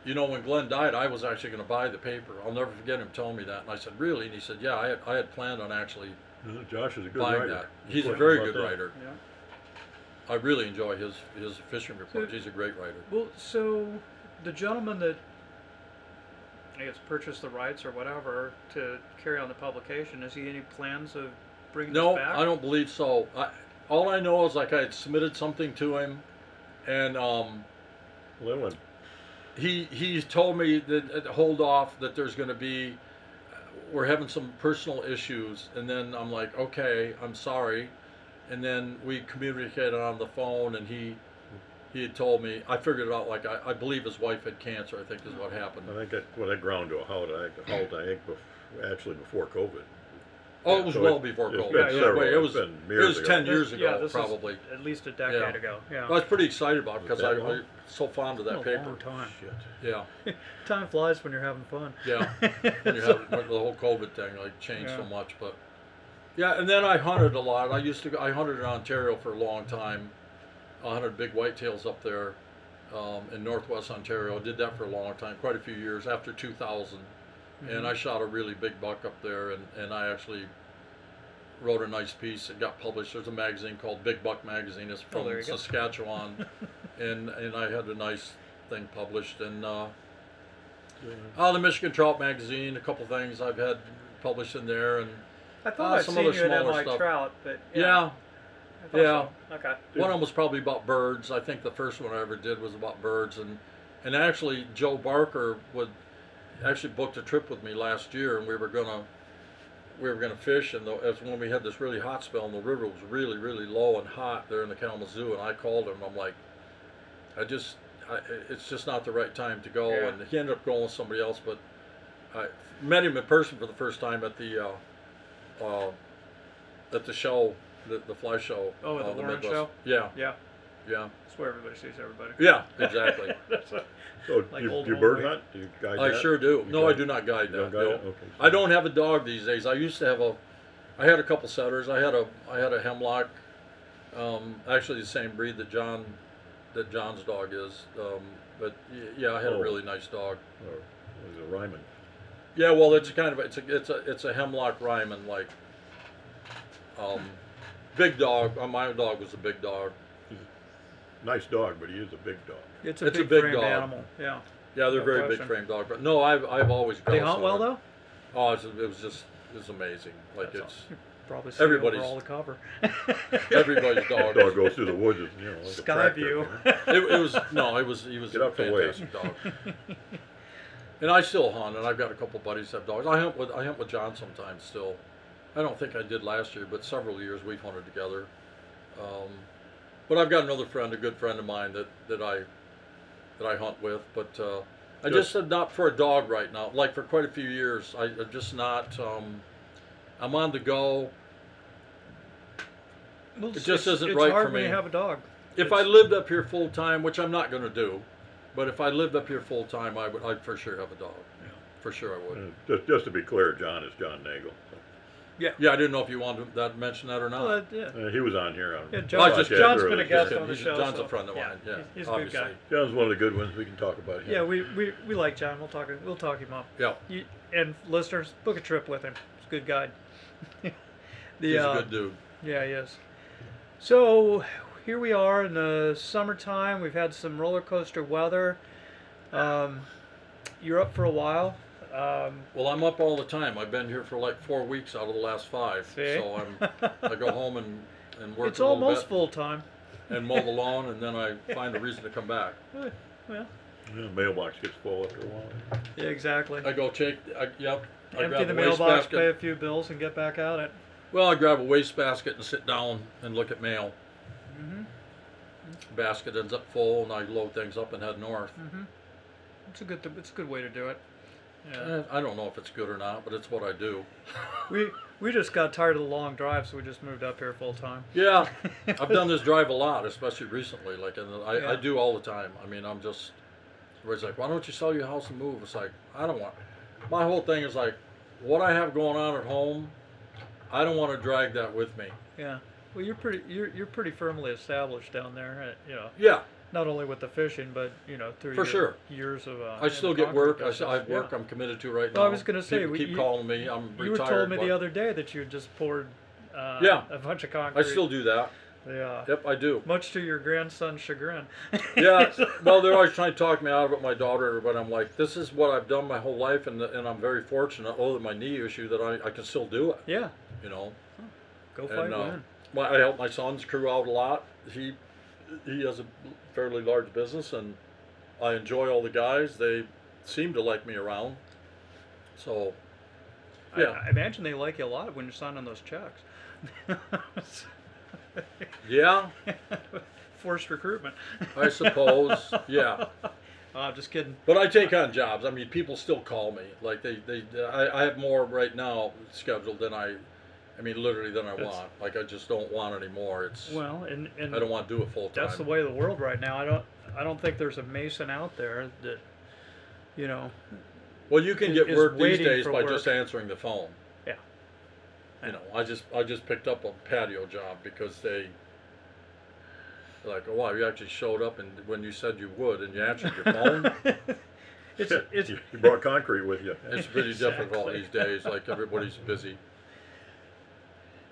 Speaker 2: "You know, when Glenn died, I was actually going to buy the paper. I'll never forget him telling me that." And I said, "Really?" And he said, "Yeah, I had, I had planned on actually
Speaker 3: Josh is a good
Speaker 2: buying
Speaker 3: writer.
Speaker 2: that.
Speaker 3: No
Speaker 2: He's a
Speaker 3: question
Speaker 2: very
Speaker 3: about
Speaker 2: good
Speaker 3: that.
Speaker 2: writer.
Speaker 1: Yeah.
Speaker 2: I really enjoy his his fishing reports.
Speaker 1: So-
Speaker 2: He's a great writer.
Speaker 1: Well, so the gentleman that I guess purchased the rights or whatever to carry on the publication, is he any plans of bringing
Speaker 2: No,
Speaker 1: this back?
Speaker 2: No, I don't believe so. I, all I know is like I had submitted something to him, and um,
Speaker 3: Lillian,
Speaker 2: he he's told me that uh, hold off that there's going to be we're having some personal issues and then i'm like okay i'm sorry and then we communicated on the phone and he he had told me i figured it out like i, I believe his wife had cancer i think is what happened
Speaker 3: I think that well, that ground to a halt. I, halt, I think bef- actually before COVID.
Speaker 2: oh it was
Speaker 3: So
Speaker 2: well
Speaker 3: it-
Speaker 2: before
Speaker 3: it's
Speaker 2: covid
Speaker 3: been
Speaker 2: yeah,
Speaker 3: several-
Speaker 2: wait, it
Speaker 3: it's
Speaker 2: was
Speaker 3: been
Speaker 2: it
Speaker 3: years
Speaker 2: was
Speaker 3: ago.
Speaker 2: 10
Speaker 1: This-
Speaker 2: years
Speaker 1: yeah,
Speaker 2: ago
Speaker 1: this is
Speaker 2: probably
Speaker 1: at least a decade
Speaker 2: Yeah.
Speaker 1: ago. Yeah.
Speaker 2: i was pretty excited about it because
Speaker 3: that
Speaker 2: I,
Speaker 3: long?
Speaker 2: So fond of that
Speaker 1: a
Speaker 2: paper
Speaker 1: long time.
Speaker 3: Shit.
Speaker 2: yeah
Speaker 1: Time flies when you're having fun.
Speaker 2: Yeah, when you have the whole COVID thing like changed so
Speaker 1: Yeah.
Speaker 2: much, but yeah, and then I hunted a lot. I used to go, I hunted in Ontario for a long time. I hunted big whitetails up there um, in northwest Ontario. Did that for a long time, quite a few years after 2000,
Speaker 1: Mm-hmm.
Speaker 2: and I shot a really big buck up there, and and I actually wrote a nice piece. It got published. There's a magazine called Big Buck Magazine. It's
Speaker 1: Oh,
Speaker 2: from
Speaker 1: there you go.
Speaker 2: Saskatchewan, and and I had a nice thing published in Uh,
Speaker 3: Yeah.
Speaker 2: Oh, the Michigan Trout magazine, a couple things I've had published in there, and
Speaker 1: I thought
Speaker 2: Uh,
Speaker 1: I'd
Speaker 2: some
Speaker 1: seen
Speaker 2: other
Speaker 1: you at
Speaker 2: smaller
Speaker 1: MI
Speaker 2: stuff.
Speaker 1: Trout, but yeah.
Speaker 2: yeah, yeah.
Speaker 1: so. Okay.
Speaker 2: one of them was probably about birds. I think the first one I ever did was about birds, and and actually Joe Barker would actually booked a trip with me last year, and we were gonna we were gonna fish, and the, as when we had this really hot spell, and the river was really really low and hot there in the Kalamazoo, and I called him. and I'm like, I just I, it's just not the right time to go,
Speaker 1: Yeah.
Speaker 2: and he ended up going with somebody else, but I met him in person for the first time at the uh, uh, at the show, the, the fly show.
Speaker 1: Oh, at
Speaker 2: uh,
Speaker 1: the Warren
Speaker 2: Midwest.
Speaker 1: show?
Speaker 2: Yeah,
Speaker 1: Yeah.
Speaker 2: yeah,
Speaker 1: That's where everybody sees everybody.
Speaker 2: yeah, exactly.
Speaker 1: A-
Speaker 3: So
Speaker 1: Like
Speaker 3: you,
Speaker 1: old
Speaker 3: you bird hunt? Do you guide
Speaker 2: I
Speaker 3: that?
Speaker 2: sure do.
Speaker 3: You
Speaker 2: No, I do not guide
Speaker 3: You don't
Speaker 2: that.
Speaker 3: guide
Speaker 2: no.
Speaker 3: it? Okay.
Speaker 2: I don't have a dog these days. I used to have a, I had a couple setters. I had a, I had a hemlock, um, actually the same breed that John, that John's dog is. Um, but y- yeah, I had
Speaker 3: Oh.
Speaker 2: a really nice dog.
Speaker 3: Or was it Ryman?
Speaker 2: Yeah, well, it's a kind of it's a it's a it's a hemlock Ryman like. Um, big dog. Uh, my dog was a big dog.
Speaker 3: Nice dog, but he is a big dog.
Speaker 1: It's a
Speaker 2: It's a
Speaker 1: big,
Speaker 2: big
Speaker 1: framed
Speaker 2: dog.
Speaker 1: animal. Yeah.
Speaker 2: Yeah, they're
Speaker 1: No
Speaker 2: very
Speaker 1: question.
Speaker 2: big frame dog. But no, I've I've always.
Speaker 1: They
Speaker 2: groused
Speaker 1: hunt well
Speaker 2: on
Speaker 1: though.
Speaker 2: Oh, it's, it was just it was amazing. Like
Speaker 1: That's
Speaker 2: it's
Speaker 1: Probably see
Speaker 2: Everybody's-
Speaker 1: over all the cover.
Speaker 2: everybody's dog.
Speaker 3: Dog goes through the woods, and, you know, like a
Speaker 1: Sky
Speaker 3: tractor,
Speaker 1: view.
Speaker 2: it, it was no, it was he was
Speaker 3: Get
Speaker 2: a
Speaker 3: out the way.
Speaker 2: fantastic dog. And I still hunt, and I've got a couple buddies that have dogs. I hunt with I hunt with John sometimes still. I don't think I did last year, but several years we've hunted together. Um, but I've got another friend, a good friend of mine that, that I that I hunt with. But uh, I
Speaker 3: Good.
Speaker 2: just said not for a dog right now. Like for quite a few years, I, I'm just not. Um, I'm on the go.
Speaker 1: Well,
Speaker 2: It
Speaker 1: it's-
Speaker 2: just
Speaker 1: it's-
Speaker 2: isn't
Speaker 1: it's
Speaker 2: right
Speaker 1: hard
Speaker 2: for
Speaker 1: when
Speaker 2: me.
Speaker 1: you have a dog.
Speaker 2: If I
Speaker 1: It's-
Speaker 2: lived up here full time, which I'm not going to do, but if I lived up here full time, I would. I'd for sure have a dog. For sure, I would.
Speaker 3: Uh, Just, just to be clear, John is John Nagel.
Speaker 1: Yeah.
Speaker 2: Yeah, I didn't know if you wanted to that mention that or not.
Speaker 1: Well, that- yeah.
Speaker 3: uh, he was on here. On
Speaker 1: Yeah,
Speaker 2: I
Speaker 1: John,
Speaker 2: just-
Speaker 1: John's
Speaker 3: earlier
Speaker 1: been a
Speaker 3: this
Speaker 1: guest
Speaker 3: year.
Speaker 1: on the
Speaker 2: He's-
Speaker 1: show.
Speaker 2: John's a friend of
Speaker 1: yeah,
Speaker 2: mine, yeah,
Speaker 1: he's, he's a
Speaker 2: obviously.
Speaker 1: good guy.
Speaker 3: John's one of the good ones. We can talk about him.
Speaker 1: Yeah, we, we, we like John. We'll talk we'll talk him up.
Speaker 2: Yeah,
Speaker 1: You, and listeners, book a trip with him. He's a good guy. The,
Speaker 2: he's
Speaker 1: uh,
Speaker 2: a good dude.
Speaker 1: Yeah, he is. So here we are in the summertime. We've had some roller coaster weather. Um, you're up for a while. Um,
Speaker 2: Well, I'm up all the time. I've been here for like four weeks out of the last five.
Speaker 1: See?
Speaker 2: So I'm. I go home and and work
Speaker 1: it's
Speaker 2: a
Speaker 1: almost full time.
Speaker 2: and mow the lawn, and then I find a reason to come back.
Speaker 1: Well,
Speaker 3: Yeah, mailbox gets full after a while.
Speaker 1: yeah, exactly.
Speaker 2: I go take. I, yep. I
Speaker 1: Empty
Speaker 2: grab
Speaker 1: the
Speaker 2: a
Speaker 1: mailbox,
Speaker 2: basket.
Speaker 1: pay a few bills, and get back out it.
Speaker 2: Well, I grab a wastebasket and sit down and look at mail.
Speaker 1: hmm
Speaker 2: Basket ends up full, and I load things up and head north.
Speaker 1: hmm It's a good. It's a good way to do it. Yeah.
Speaker 2: Eh, I don't know if it's good or not, but it's what I do.
Speaker 1: We we just got tired of the long drive, so we just moved up here full time.
Speaker 2: Yeah, I've done this drive a lot, especially recently. Like, and I, I
Speaker 1: Yeah.
Speaker 2: do all the time. I mean, I'm just. Everybody's like, "Why don't you sell your house and move?" It's like I don't want. My whole thing is like, what I have going on at home, I don't want to drag that with me.
Speaker 1: Yeah. Well, you're pretty you're you're pretty firmly established down there. uh, You know,
Speaker 2: Yeah,
Speaker 1: not only with the fishing, but you know through
Speaker 2: For
Speaker 1: your
Speaker 2: sure.
Speaker 1: years of. Uh,
Speaker 2: I still get work. I,
Speaker 1: business.
Speaker 2: I have work
Speaker 1: Yeah.
Speaker 2: I'm committed to right
Speaker 1: Well,
Speaker 2: now.
Speaker 1: I was gonna say,
Speaker 2: people
Speaker 1: we-
Speaker 2: keep
Speaker 1: you-
Speaker 2: calling me. I'm
Speaker 1: You
Speaker 2: retired.
Speaker 1: told me
Speaker 2: but
Speaker 1: the other day that you just poured. Uh,
Speaker 2: Yeah.
Speaker 1: A bunch of concrete.
Speaker 2: I still do that.
Speaker 1: Yeah.
Speaker 2: Yep, I do.
Speaker 1: Much to your grandson's chagrin.
Speaker 2: Yeah, well, they're always trying to talk me out of it, my daughter, but I'm like, this is what I've done my whole life, and, and I'm very fortunate, other than my knee issue, that I, I can still do it,
Speaker 1: yeah.
Speaker 2: you know.
Speaker 1: Go fight
Speaker 2: And uh, my, I help my son's crew out a lot. He he has a fairly large business, and I enjoy all the guys. They seem to like me around. So,
Speaker 1: I-
Speaker 2: yeah.
Speaker 1: I, imagine they like you a lot when you're signing those checks.
Speaker 2: yeah,
Speaker 1: Forced recruitment.
Speaker 2: I suppose, yeah.
Speaker 1: Oh, I'm just kidding.
Speaker 2: But I take on jobs. I mean, people still call me. Like they, they I, I have more right now scheduled than I, I mean, literally than I want. Like I just don't want anymore. It's
Speaker 1: Well, and and
Speaker 2: I don't want to do it full time.
Speaker 1: that's the way of the world right now. I don't I don't think there's a mason out there that, you know,
Speaker 2: Well, you can get work these days by
Speaker 1: work.
Speaker 2: just answering the phone.
Speaker 1: Yeah.
Speaker 2: You know, I just I just picked up a patio job because they. Like, oh wow, you actually showed up and when you said you would, and you answered your phone.
Speaker 1: it's it's
Speaker 3: you, you brought concrete with you.
Speaker 2: it's pretty difficult
Speaker 1: Exactly.
Speaker 2: these days. Like everybody's busy.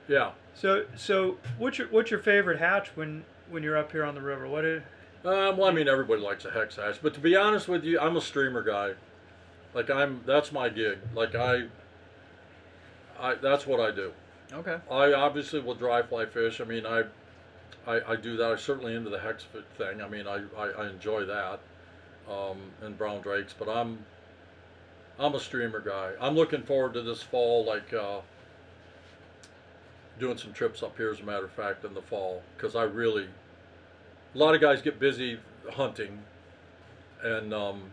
Speaker 2: Yeah.
Speaker 1: so so. What's your what's your favorite hatch when when you're up here on the river? What is
Speaker 2: Um, well, I mean, everybody likes a hex hatch, but to be honest with you, I'm a streamer guy. Like I'm, that's my gig. Like I, I, that's what I do.
Speaker 1: okay?
Speaker 2: I obviously will dry fly fish. I mean, I, I, I do that. I'm certainly into the hex thing. I mean, I, I, I enjoy that, um, and brown drakes. But I'm, I'm a streamer guy. I'm looking forward to this fall, like uh, doing some trips up here, as a matter of fact, in the fall, because I really, a lot of guys get busy hunting, and um,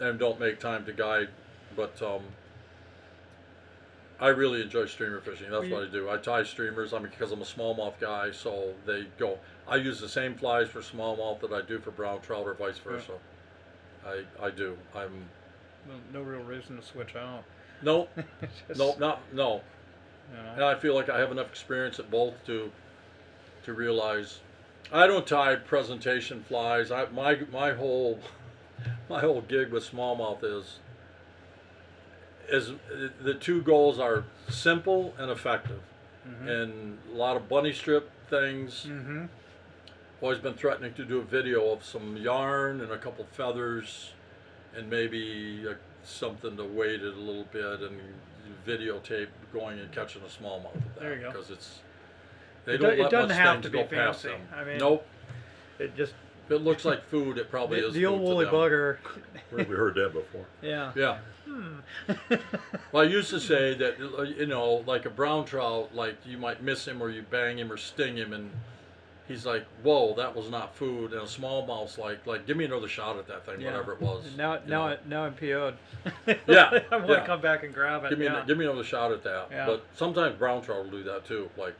Speaker 2: and don't make time to guide, but um, I really enjoy streamer fishing. That's oh, what I do. I tie streamers. I mean, because I'm a smallmouth guy, so they go. I use the same flies for smallmouth that I do for brown trout, or vice versa. I I do. I'm
Speaker 1: No, no real reason to switch out.
Speaker 2: no
Speaker 1: Just,
Speaker 2: no not no.
Speaker 1: you know.
Speaker 2: And I feel like I have enough experience at both to to realize I don't tie presentation flies. I my my whole my whole gig with smallmouth is is the two goals are simple and effective.
Speaker 1: Mhm.
Speaker 2: And a lot of bunny strip things.
Speaker 1: Mm-hmm.
Speaker 2: Always been threatening to do a video of some yarn and a couple feathers and maybe uh something to weight it a little bit and videotape going and catching a smallmouth
Speaker 1: There you go.
Speaker 2: because it's they
Speaker 1: It
Speaker 2: don't
Speaker 1: do- it doesn't
Speaker 2: much
Speaker 1: have to be
Speaker 2: go past
Speaker 1: fancy.
Speaker 2: them.
Speaker 1: I mean-
Speaker 2: nope.
Speaker 1: It just
Speaker 2: If it looks like food, it probably
Speaker 1: the,
Speaker 2: is.
Speaker 1: the old woolly bugger.
Speaker 3: We heard that before?
Speaker 1: Yeah.
Speaker 2: Yeah.
Speaker 1: Hmm.
Speaker 2: Well, I used to say that you know, like a brown trout, like you might miss him or you bang him or sting him, and he's like, "Whoa, that was not food." And a smallmouth's like, "Like, give me another shot at that thing,
Speaker 1: Yeah.
Speaker 2: whatever it was."
Speaker 1: Now, now. I, now I'm PO'd.
Speaker 2: Yeah,
Speaker 1: I want
Speaker 2: yeah.
Speaker 1: to come back and grab it.
Speaker 2: give me
Speaker 1: yeah.
Speaker 2: give me another shot at that.
Speaker 1: Yeah.
Speaker 2: But sometimes brown trout will do that too. Like,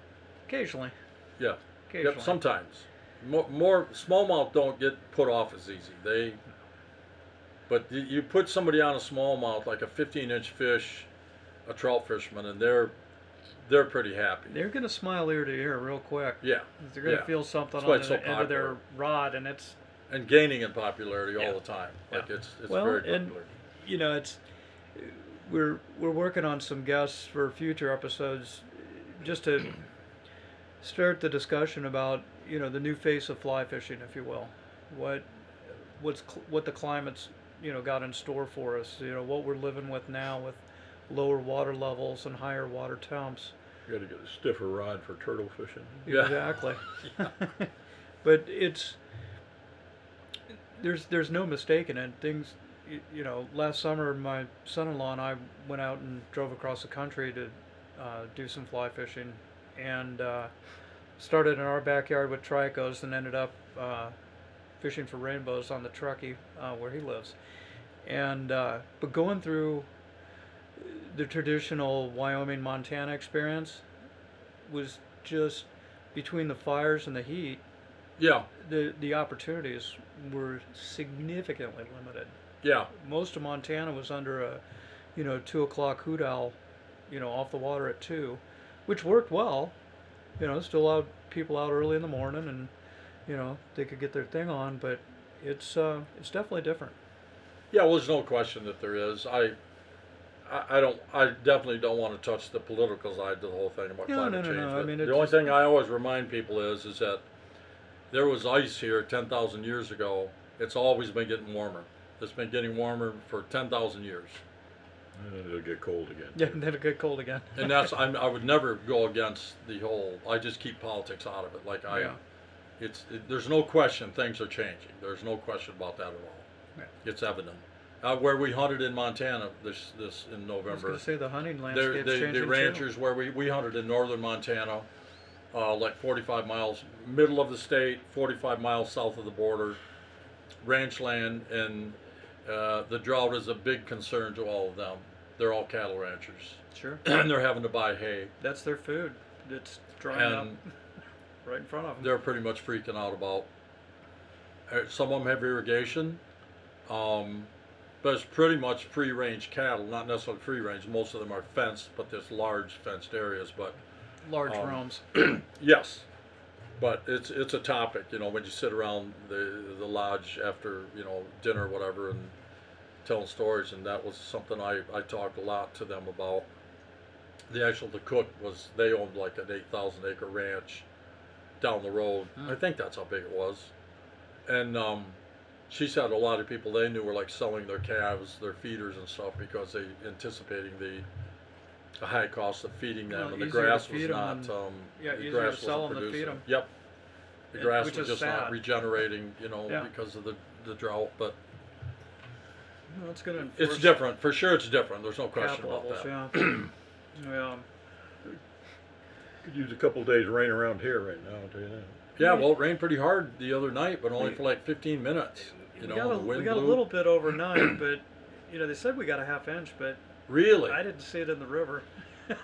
Speaker 1: Occasionally.
Speaker 2: yeah,
Speaker 1: Occasionally.
Speaker 2: yep, sometimes. More, more smallmouth don't get put off as easy. They, but you, put somebody on a smallmouth like a 15-inch fish, a trout fisherman, and they're they're pretty happy.
Speaker 1: They're gonna smile ear to ear real quick.
Speaker 2: Yeah,
Speaker 1: They're gonna
Speaker 2: yeah.
Speaker 1: feel something
Speaker 2: That's
Speaker 1: on the
Speaker 2: so
Speaker 1: end of their rod, and it's
Speaker 2: and gaining in popularity
Speaker 1: Yeah.
Speaker 2: all the time. Like
Speaker 1: Yeah.
Speaker 2: it's it's
Speaker 1: Well,
Speaker 2: very
Speaker 1: and- you know it's we're we're working on some guests for future episodes just to start the discussion about you know the new face of fly fishing if you will what what's cl- what the climate's you know got in store for us you know what we're living with now with lower water levels and higher water temps
Speaker 3: You got to get a stiffer rod for turtle fishing.
Speaker 2: Yeah.
Speaker 1: Exactly. but it's there's there's no mistaking it. Things, you, you know, last summer my son-in-law and I went out and drove across the country to uh, do some fly fishing, and uh, started in our backyard with tricos and ended up uh, fishing for rainbows on the Truckee uh, where he lives. And uh, but going through the traditional Wyoming Montana experience was just between the fires and the heat,
Speaker 2: Yeah,
Speaker 1: the the opportunities were significantly limited.
Speaker 2: yeah,
Speaker 1: Most of Montana was under a, you know, two o'clock hoot owl, you know, off the water at two, which worked well, you know, still allowed people out early in the morning, and you know they could get their thing on. But it's uh, it's definitely different.
Speaker 2: Yeah, well, there's no question that there is. I, I, I don't. I definitely don't want to touch the political side to the whole thing about
Speaker 1: No,
Speaker 2: climate
Speaker 1: no, no,
Speaker 2: change.
Speaker 1: no, I mean,
Speaker 2: the only thing I always remind people is, is that there was ice here 10,000 years ago. It's always been getting warmer. It's been getting warmer for 10,000 years,
Speaker 3: it'll get cold again.
Speaker 1: Yeah, and then it get cold again.
Speaker 2: and that's. I'm, I would never go against the whole. I just keep politics out of it. Like I,
Speaker 1: Yeah.
Speaker 2: it's. It, there's no question things are changing. There's no question about that at all.
Speaker 1: Yeah.
Speaker 2: It's evident. Uh, where we hunted in Montana this this in
Speaker 1: I was
Speaker 2: November.
Speaker 1: going to say the hunting
Speaker 2: They're,
Speaker 1: landscape's
Speaker 2: they,
Speaker 1: changing
Speaker 2: the
Speaker 1: too.
Speaker 2: ranchers where we, we hunted in northern Montana, uh, like 45 miles middle of the state, 45 miles south of the border, ranch land, and uh, the drought is a big concern to all of them. They're all cattle ranchers,
Speaker 1: Sure,
Speaker 2: and they're having to buy hay,
Speaker 1: that's their food. It's drying up right in front of them.
Speaker 2: they're pretty much freaking out about. uh, Some of them have irrigation, um, but it's pretty much free-range cattle, not necessarily free-range. Most of them are fenced, but there's large fenced areas, but.
Speaker 1: Large
Speaker 2: um,
Speaker 1: roams.
Speaker 2: Yes, but it's it's a topic. You know, when you sit around the the lodge after you know dinner or whatever and telling stories, and that was something I I talked a lot to them about. The actual the cook was they owned like an eight thousand acre ranch down the road.
Speaker 1: Hmm.
Speaker 2: I think that's how big it was, and um, she said a lot of people they knew were like selling their calves, their feeders and stuff because they anticipating the the high cost of feeding them,
Speaker 1: Well,
Speaker 2: and the
Speaker 1: easier to
Speaker 2: grass was
Speaker 1: feed 'em
Speaker 2: not.
Speaker 1: than-
Speaker 2: um,
Speaker 1: yeah,
Speaker 2: the
Speaker 1: easier
Speaker 2: grass
Speaker 1: to sell
Speaker 2: wasn't
Speaker 1: 'em than feed
Speaker 2: producing.
Speaker 1: 'em.
Speaker 2: Yep, the
Speaker 1: And-
Speaker 2: grass
Speaker 1: which
Speaker 2: was
Speaker 1: is
Speaker 2: just not
Speaker 1: sad.
Speaker 2: regenerating, you know,
Speaker 1: Yeah.
Speaker 2: because of the the drought. But
Speaker 1: Well, it's going to
Speaker 2: it's different for sure. It's different. There's no question
Speaker 1: cap
Speaker 2: about
Speaker 1: levels,
Speaker 2: that.
Speaker 1: yeah. yeah.
Speaker 3: Could use a couple days rain around here right now, I'll tell you that.
Speaker 2: Yeah, well, it rained pretty hard the other night, but only for like 15 minutes. You
Speaker 1: we
Speaker 2: know,
Speaker 1: got, a,
Speaker 2: the wind
Speaker 1: we got a
Speaker 2: blew.
Speaker 1: little bit overnight, but you know they said we got a half inch, but
Speaker 2: Really,
Speaker 1: I didn't see it in the river.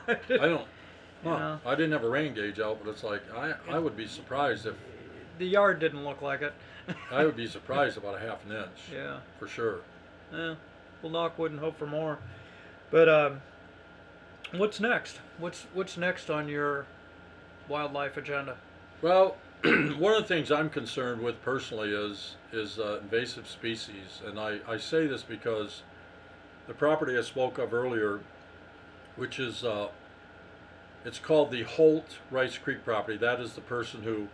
Speaker 1: I
Speaker 2: don't. Huh.
Speaker 1: Yeah.
Speaker 2: I didn't have a rain gauge out, but it's like I, I would be surprised if
Speaker 1: The yard didn't look like it.
Speaker 2: I would be surprised about a half an inch
Speaker 1: yeah.
Speaker 2: for sure.
Speaker 1: Yeah. We'll knock wood and hope for more. But um, what's next? What's what's next on your wildlife agenda?
Speaker 2: Well, one of the things I'm concerned with personally is is uh, invasive species, and I, I say this because the property I spoke of earlier, which is uh, it's called the Holt Rice Creek property. That is the person who,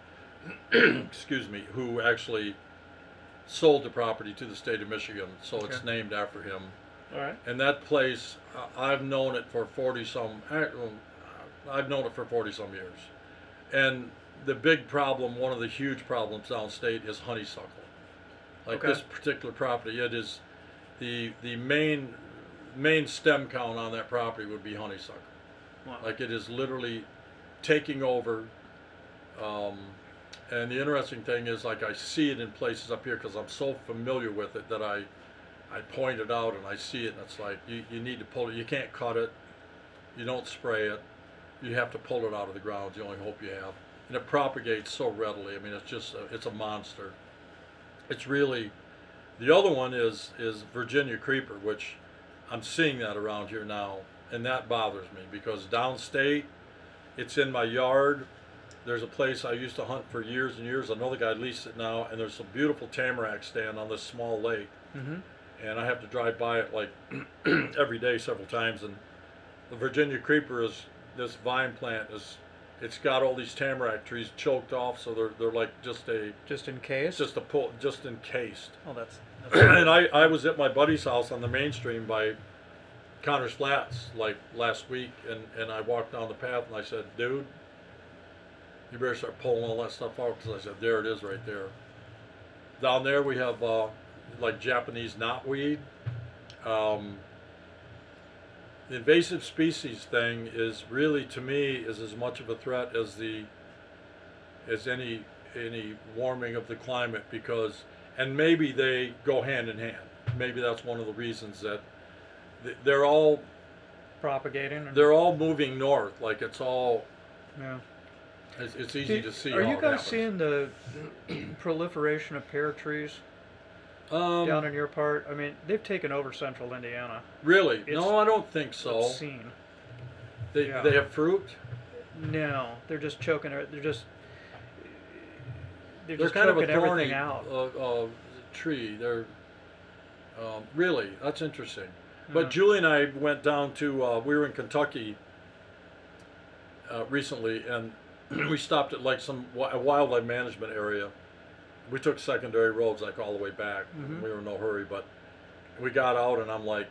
Speaker 2: excuse me, who actually sold the property to the state of Michigan, so it's
Speaker 1: Okay.
Speaker 2: named after him.
Speaker 1: All right.
Speaker 2: And that place, uh, I've known it for 40 some, uh, I've known it for 40 some years. And the big problem, one of the huge problems downstate is honeysuckle. Like
Speaker 1: Okay.
Speaker 2: this particular property, it is the the main main stem count on that property would be honeysuckle.
Speaker 1: Wow.
Speaker 2: Like it is literally taking over. Um, and the interesting thing is, like I see it in places up here because I'm so familiar with it that I, I point it out and I see it, and it's like you, you need to pull it. You can't cut it. You don't spray it. You have to pull it out of the ground. It's the only hope you have. And it propagates so readily. I mean, it's just a, it's a monster. It's really. The other one is is Virginia creeper, which I'm seeing that around here now, and that bothers me because downstate, it's in my yard. There's a place I used to hunt for years and years. Another guy leased it now, and there's a beautiful tamarack stand on this small lake,
Speaker 1: Mm-hmm.
Speaker 2: and I have to drive by it like every day, several times. And the Virginia creeper is this vine plant is, it's got all these tamarack trees choked off, so they're they're like just a
Speaker 1: Just in case.
Speaker 2: just a pull, just encased.
Speaker 1: Oh, that's. that's
Speaker 2: and I, I was at my buddy's house on the mainstream by Connors Flats like last week, and, and I walked down the path and I said, dude, you better start pulling all that stuff out because I said, there it is right there. Down there we have uh, like Japanese knotweed. Um, the invasive species thing is really to me is as much of a threat as the as any any warming of the climate because and maybe they go hand in hand. Maybe that's one of the reasons that th- they're all
Speaker 1: propagating. and-
Speaker 2: they're all moving north. Like it's all
Speaker 1: yeah.
Speaker 2: it's, it's easy
Speaker 1: Do-
Speaker 2: to see.
Speaker 1: Are you guys seeing the proliferation of pear trees
Speaker 2: um,
Speaker 1: down in your part? I mean, they've taken over central Indiana.
Speaker 2: really?
Speaker 1: it's-
Speaker 2: no, I don't think so.
Speaker 1: Obscene.
Speaker 2: They,
Speaker 1: yeah.
Speaker 2: they have fruit.
Speaker 1: No, they're just choking. it- They're just. They're,
Speaker 2: They're
Speaker 1: just
Speaker 2: kind of a thorny
Speaker 1: out.
Speaker 2: uh, uh, tree. They're um, really that's interesting. But Julie and I went down to uh, we were in Kentucky uh, recently, and we stopped at like some a wildlife management area. We took secondary roads like all the way back.
Speaker 1: Mhm.
Speaker 2: We were in no hurry, but we got out, and I'm like,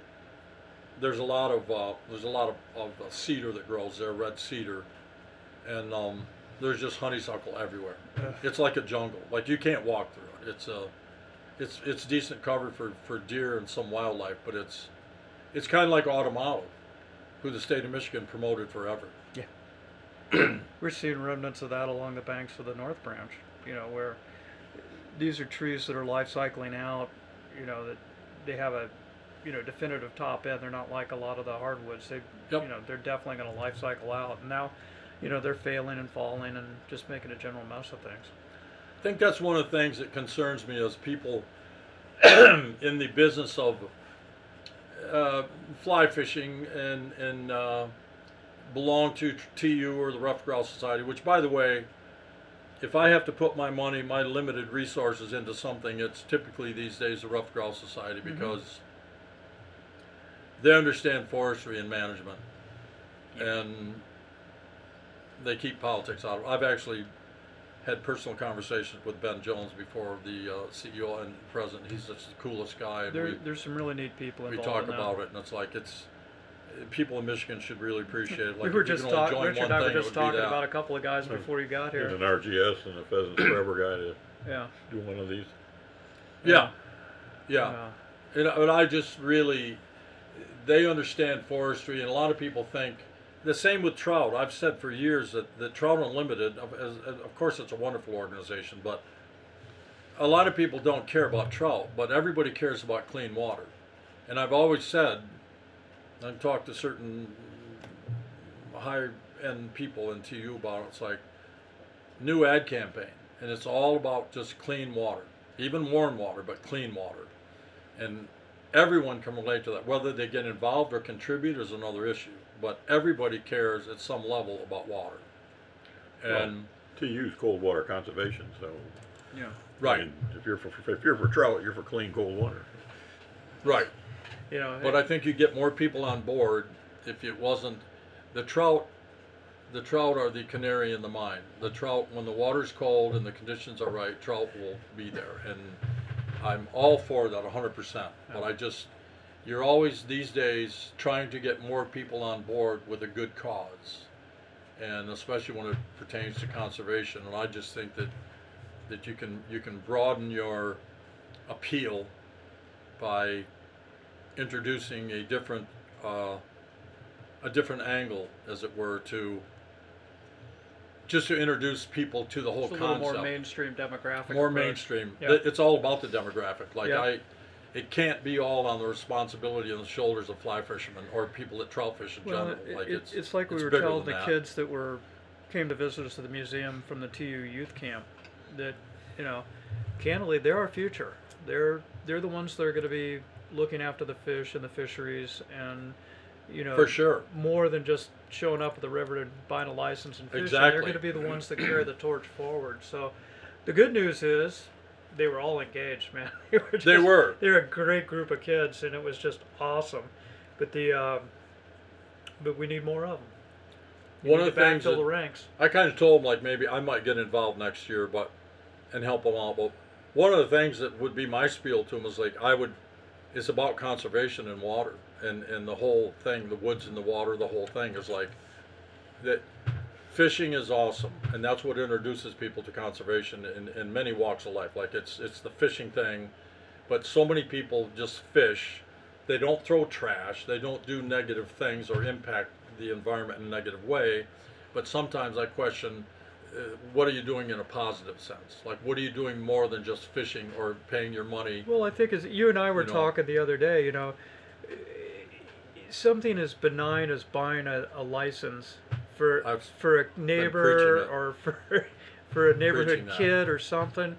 Speaker 2: there's a lot of uh, there's a lot of, of uh, cedar that grows there, red cedar, and um, there's just honeysuckle everywhere.
Speaker 1: Ugh.
Speaker 2: It's like a jungle. Like you can't walk through it. It's a, it's it's decent cover for, for deer and some wildlife, but it's, it's kind of like Autumn Olive, who the state of Michigan promoted forever.
Speaker 1: Yeah, we're seeing remnants of that along the banks of the North Branch. You know, where these are trees that are life cycling out. You know that they have a, you know, definitive top end. They're not like a lot of the hardwoods. They,
Speaker 2: Yep.
Speaker 1: you know, they're definitely going to life cycle out. And now, you know, they're failing and falling and just making a general mess of things.
Speaker 2: I think that's one of the things that concerns me as people in the business of uh, fly fishing and and uh, belong to TU or the Ruffed Grouse Society. Which, by the way, if I have to put my money, my limited resources into something, it's typically these days the Ruffed Grouse Society because they understand forestry and management, and they keep politics out. of I've actually had personal conversations with Ben Jones before the uh, CEO and president. He's just the coolest guy. And
Speaker 1: There,
Speaker 2: we,
Speaker 1: there's some really neat people
Speaker 2: we
Speaker 1: involved.
Speaker 2: talk
Speaker 1: in that.
Speaker 2: about it, and it's like it's people in Michigan should really appreciate it. Like
Speaker 1: we were
Speaker 2: if you
Speaker 1: just
Speaker 2: can only
Speaker 1: talking.
Speaker 2: join
Speaker 1: Richard
Speaker 2: one
Speaker 1: and I were
Speaker 2: thing, it
Speaker 1: just
Speaker 2: would be
Speaker 1: talking
Speaker 2: that.
Speaker 1: about a couple of guys before you got
Speaker 3: And
Speaker 1: here.
Speaker 3: an RGS and a Pheasants Forever guy to
Speaker 1: Yeah.
Speaker 3: do one of these.
Speaker 2: Yeah, yeah.
Speaker 1: Uh,
Speaker 2: And, and I just really, they understand forestry, and a lot of people think the same with trout. I've said for years that, the Trout Unlimited, of, as, as- of course, it's a wonderful organization, but a lot of people don't care about trout, but everybody cares about clean water. And I've always said, I've talked to certain high end people in TU about it. It's like new ad campaign, and it's all about just clean water, even warm water, but clean water. And everyone can relate to that. Whether they get involved or contribute is another issue, but everybody cares at some level about water. And
Speaker 3: TU's cold water conservation, so
Speaker 1: yeah.
Speaker 3: I
Speaker 2: right,
Speaker 3: mean, if you're for if you're for trout, you're for clean cold water.
Speaker 2: right.
Speaker 1: You know.
Speaker 2: But I think you get more people on board if it wasn't the trout. The trout are the canary in the mine. The trout, when the water's cold and the conditions are right, trout will be there, and I'm all for that 100%. But I just, you're always these days trying to get more people on board with a good cause, and especially when it pertains to conservation. And I just think that that you can you can broaden your appeal by introducing a different uh, a different angle, as it were, to just to introduce people to the whole
Speaker 1: it's a
Speaker 2: concept.
Speaker 1: more mainstream demographic.
Speaker 2: More
Speaker 1: approach.
Speaker 2: mainstream. Th- It's all about the demographic. Like
Speaker 1: Yeah.
Speaker 2: I, it can't be all on the responsibility on the shoulders of fly fishermen or people that trout fish in
Speaker 1: Well,
Speaker 2: general. like
Speaker 1: it-
Speaker 2: it's
Speaker 1: it's like we
Speaker 2: it's
Speaker 1: were telling the
Speaker 2: that.
Speaker 1: kids that were came to visit us at the museum from the TU youth camp that you know, candidly, they're our future. They're they're the ones that are going to be looking after the fish and the fisheries and you know
Speaker 2: for sure.
Speaker 1: more than just showing up at the river and buying a license and fishing. They're going to be the ones that carry the torch forward. So, the good news is they were all engaged, man. They were. Just,
Speaker 2: They were.
Speaker 1: They're a great group of kids, and it was just awesome. But the, um, but we need more of them. We
Speaker 2: One of the things that-
Speaker 1: the ranks.
Speaker 2: I kind of told them like maybe I might get involved next year, but and help them out. But one of the things that would be my spiel to them is like I would. It's about conservation and water and and the whole thing, the woods and the water, the whole thing is like that. Fishing is awesome, and that's what introduces people to conservation in, in many walks of life. Like it's it's the fishing thing, but so many people just fish. They don't throw trash. They don't do negative things or impact the environment in a negative way. But sometimes I question, uh, what are you doing in a positive sense? Like, what are you doing more than just fishing or paying your money?
Speaker 1: Well, I think as you and I were
Speaker 2: You know.
Speaker 1: talking the other day, you know, something as benign as buying a, a license for
Speaker 2: I've
Speaker 1: for a neighbor or for for a neighborhood kid or something,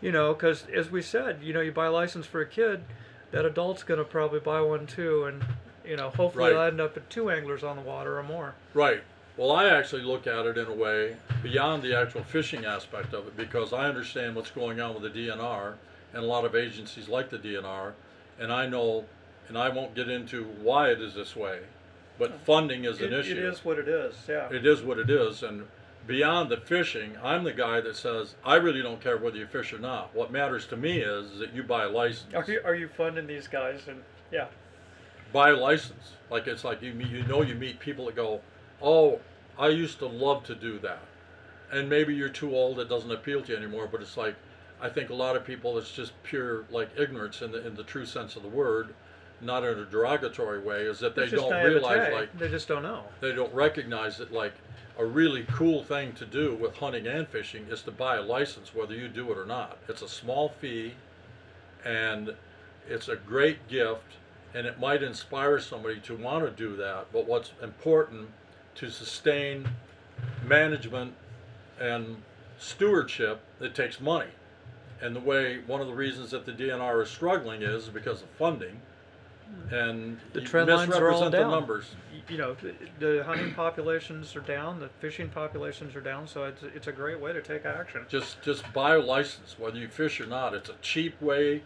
Speaker 1: you know, because as we said, you know, you buy a license for a kid, that adult's going to probably buy one too, and you know, hopefully
Speaker 2: Right.
Speaker 1: it'll end up at two anglers on the water or more.
Speaker 2: Right. Well, I actually look at it in a way beyond the actual fishing aspect of it because I understand what's going on with the DNR and a lot of agencies like the DNR, and I know, and I won't get into why it is this way, but oh. funding is
Speaker 1: It,
Speaker 2: an issue.
Speaker 1: it is what it is. Yeah.
Speaker 2: It is what it is, and beyond the fishing, I'm the guy that says I really don't care whether you fish or not. What matters to me is, is that you buy a license.
Speaker 1: Are you are you funding these guys? And yeah.
Speaker 2: buy a license. Like it's like you meet, you know you meet people that go, oh, I used to love to do that, and maybe you're too old. It doesn't appeal to you anymore. But it's like I think a lot of people it's just pure like ignorance in the in the true sense of the word, not in a derogatory way. Is that they
Speaker 1: It's just
Speaker 2: don't
Speaker 1: naivete.
Speaker 2: realize like
Speaker 1: they just don't know.
Speaker 2: they don't recognize that like a really cool thing to do with hunting and fishing is to buy a license whether you do it or not it's a small fee and it's a great gift and it might inspire somebody to want to do that but what's important to sustain management and stewardship it takes money and the way one of the reasons that the DNR is struggling is because of funding and
Speaker 1: The
Speaker 2: you
Speaker 1: trend lines are all
Speaker 2: misrepresent the
Speaker 1: down.
Speaker 2: numbers
Speaker 1: You know, the, the hunting populations are down, the fishing populations are down, so it's it's a great way to take action.
Speaker 2: Just just buy a license, whether you fish or not. It's a cheap way.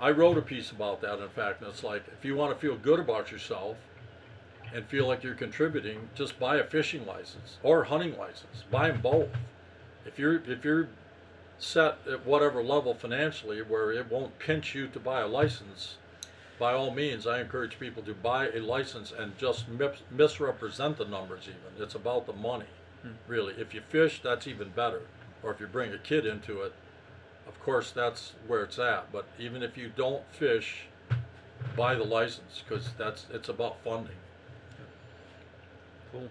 Speaker 2: I wrote a piece about that, in fact, and it's like if you want to feel good about yourself and feel like you're contributing, just buy a fishing license or a hunting license. Buy them both. If you're if you're set at whatever level financially where it won't pinch you to buy a license, by all means, I encourage people to buy a license and just mis- misrepresent the numbers. Even it's about the money, hmm. really. If you fish, that's even better. Or if you bring a kid into it, of course, that's where it's at. But even if you don't fish, buy the license because that's it's about funding.
Speaker 1: Cool.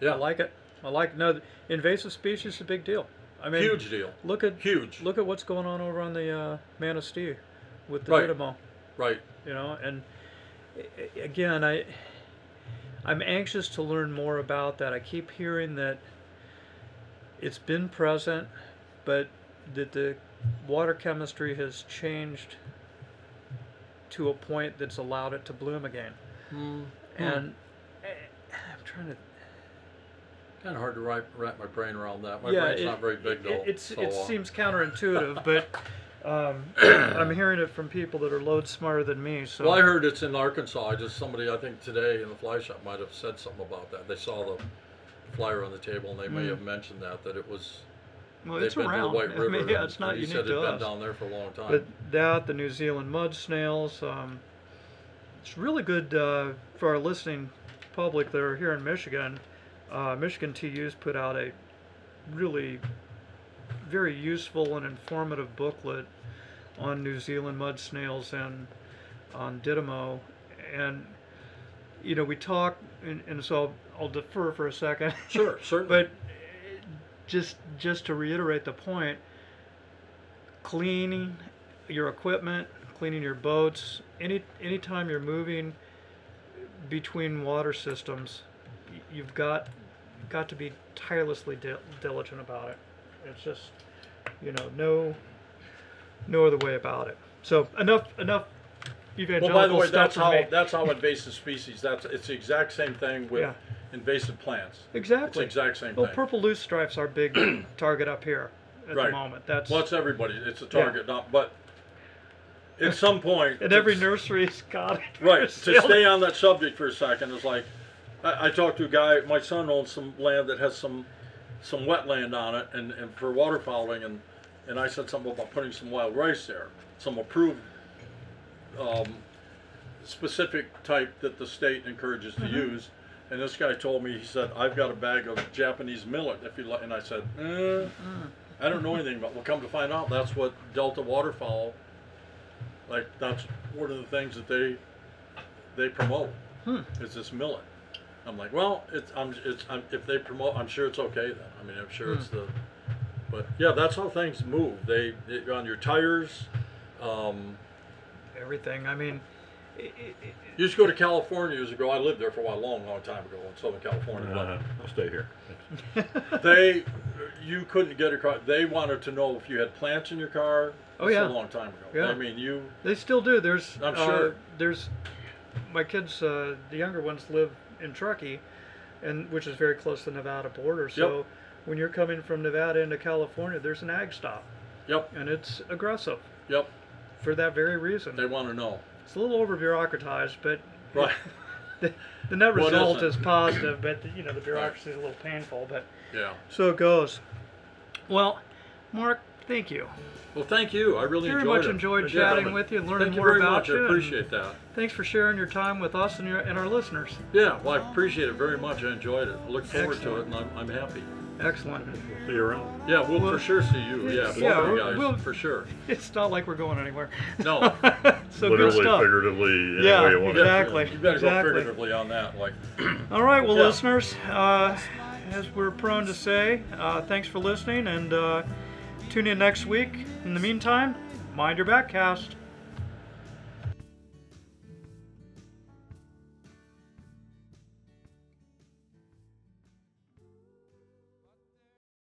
Speaker 2: Yeah,
Speaker 1: I like it. I like no invasive species is a big deal. I mean,
Speaker 2: huge deal.
Speaker 1: Look at
Speaker 2: Huge.
Speaker 1: look at what's going on over on the uh, Manistee with the
Speaker 2: Right. Right.
Speaker 1: you know and again i i'm anxious to learn more about that i keep hearing that it's been present but that the water chemistry has changed to a point that's allowed it to bloom again and eh, i'm trying to
Speaker 2: Kind of hard to wrap, wrap my brain around that. My
Speaker 1: yeah,
Speaker 2: brain's
Speaker 1: it,
Speaker 2: not very big
Speaker 1: it,
Speaker 2: though.
Speaker 1: it's
Speaker 2: so,
Speaker 1: it
Speaker 2: uh,
Speaker 1: seems counterintuitive but um, i'm hearing it from people that are loads smarter than me so
Speaker 2: Well, I heard it's in Arkansas. I just somebody I think today in the fly shop might have said something about that. They saw the flyer on the table and they may
Speaker 1: Mm.
Speaker 2: have mentioned that that it was
Speaker 1: well, it's
Speaker 2: been
Speaker 1: around
Speaker 2: to the White River.
Speaker 1: I mean, yeah, it's not unique
Speaker 2: said
Speaker 1: to us.
Speaker 2: been down there for a long time.
Speaker 1: But that, the New Zealand mud snails, um, it's really good uh, for our listening public that are here in Michigan. Uh, Michigan TU's put out a really very useful and informative booklet on New Zealand mud snails and on Didymo. And, you know, we talk, and, and so I'll, I'll defer for a second.
Speaker 2: sure, certainly.
Speaker 1: But uh, just just to reiterate the point, cleaning your equipment, cleaning your boats, any anytime you're moving between water systems, y- you've got got to be tirelessly dil- diligent about it. It's just you know no no other way about it. So enough enough
Speaker 2: Well, by the way,
Speaker 1: stuff
Speaker 2: that's
Speaker 1: from
Speaker 2: how
Speaker 1: me.
Speaker 2: that's how invasive species. That's it's the exact same thing with
Speaker 1: Yeah.
Speaker 2: invasive plants. It's the
Speaker 1: exactly.
Speaker 2: exact same
Speaker 1: Well,
Speaker 2: thing.
Speaker 1: purple loosestrifes are big target up here at
Speaker 2: Right.
Speaker 1: the moment. That's
Speaker 2: Well, it's everybody. It's a target, not but. At some point,
Speaker 1: and every nursery's got it.
Speaker 2: Right. To stay on that subject for a second, it's like I, I talked to a guy. My son owns some land that has some some wetland on it, and, and for waterfowling, and and I said something about putting some wild rice there, some approved um, specific type that the state encourages to
Speaker 1: Mm-hmm.
Speaker 2: use. And this guy told me, he said, "I've got a bag of Japanese millet if you like." And I said, eh, "I don't know anything about." Well, come to find out, that's what Delta waterfowl like that's one of the things that they they promote
Speaker 1: Hmm.
Speaker 2: is this millet. I'm like, well, it's I'm it's I'm, if they promote, I'm sure it's okay then. I mean, I'm sure it's
Speaker 1: Hmm.
Speaker 2: the, but yeah, that's how things move. They, they on your tires. Um,
Speaker 1: everything. I mean, i i i
Speaker 2: you used to go to California years ago. I lived there for a while, long, long time ago in Southern California.
Speaker 3: Uh, I'll stay here.
Speaker 2: They, you couldn't get across. They wanted to know if you had plants in your car.
Speaker 1: Oh, yeah.
Speaker 2: a long time ago.
Speaker 1: Yeah.
Speaker 2: I mean, you.
Speaker 1: they still do. There's
Speaker 2: I'm
Speaker 1: uh,
Speaker 2: sure.
Speaker 1: there's my kids. Uh, the younger ones live in Truckee. and which is very close to the Nevada border. So when you're coming from Nevada into California, there's an ag stop,
Speaker 2: Yep.
Speaker 1: and it's aggressive
Speaker 2: Yep.
Speaker 1: for that very reason.
Speaker 2: They want to know.
Speaker 1: It's a little over bureaucratized, but
Speaker 2: Right.
Speaker 1: the, the net result is positive. But you know the bureaucracy is a little painful, but
Speaker 2: Yeah.
Speaker 1: so it goes. Well, Mark, thank you.
Speaker 2: Well, thank you. I really
Speaker 1: Very
Speaker 2: enjoyed
Speaker 1: much
Speaker 2: it.
Speaker 1: enjoyed
Speaker 2: Yeah.
Speaker 1: chatting with you and learning
Speaker 2: Thank you
Speaker 1: more
Speaker 2: very
Speaker 1: about
Speaker 2: much.
Speaker 1: you
Speaker 2: I appreciate that.
Speaker 1: Thanks for sharing your time with us and, your, and our listeners.
Speaker 2: Yeah, well, I appreciate it very much. I enjoyed it. I look forward to it, and I'm, I'm happy.
Speaker 1: Excellent.
Speaker 3: We'll see you around.
Speaker 2: Yeah, we'll,
Speaker 1: Well,
Speaker 2: for sure see you. Yeah, both
Speaker 1: yeah,
Speaker 2: of you guys,
Speaker 1: we'll-
Speaker 2: for sure.
Speaker 1: It's not like we're going anywhere.
Speaker 2: No.
Speaker 1: so
Speaker 3: Literally,
Speaker 1: good stuff.
Speaker 3: figuratively, any
Speaker 1: Yeah,
Speaker 3: way you want
Speaker 1: exactly.
Speaker 2: You better
Speaker 1: exactly.
Speaker 2: go figuratively on that. Like,
Speaker 1: All right, well,
Speaker 2: Yeah.
Speaker 1: listeners, uh, as we're prone to say, uh, thanks for listening and uh, tune in next week. In the meantime, mind your backcast.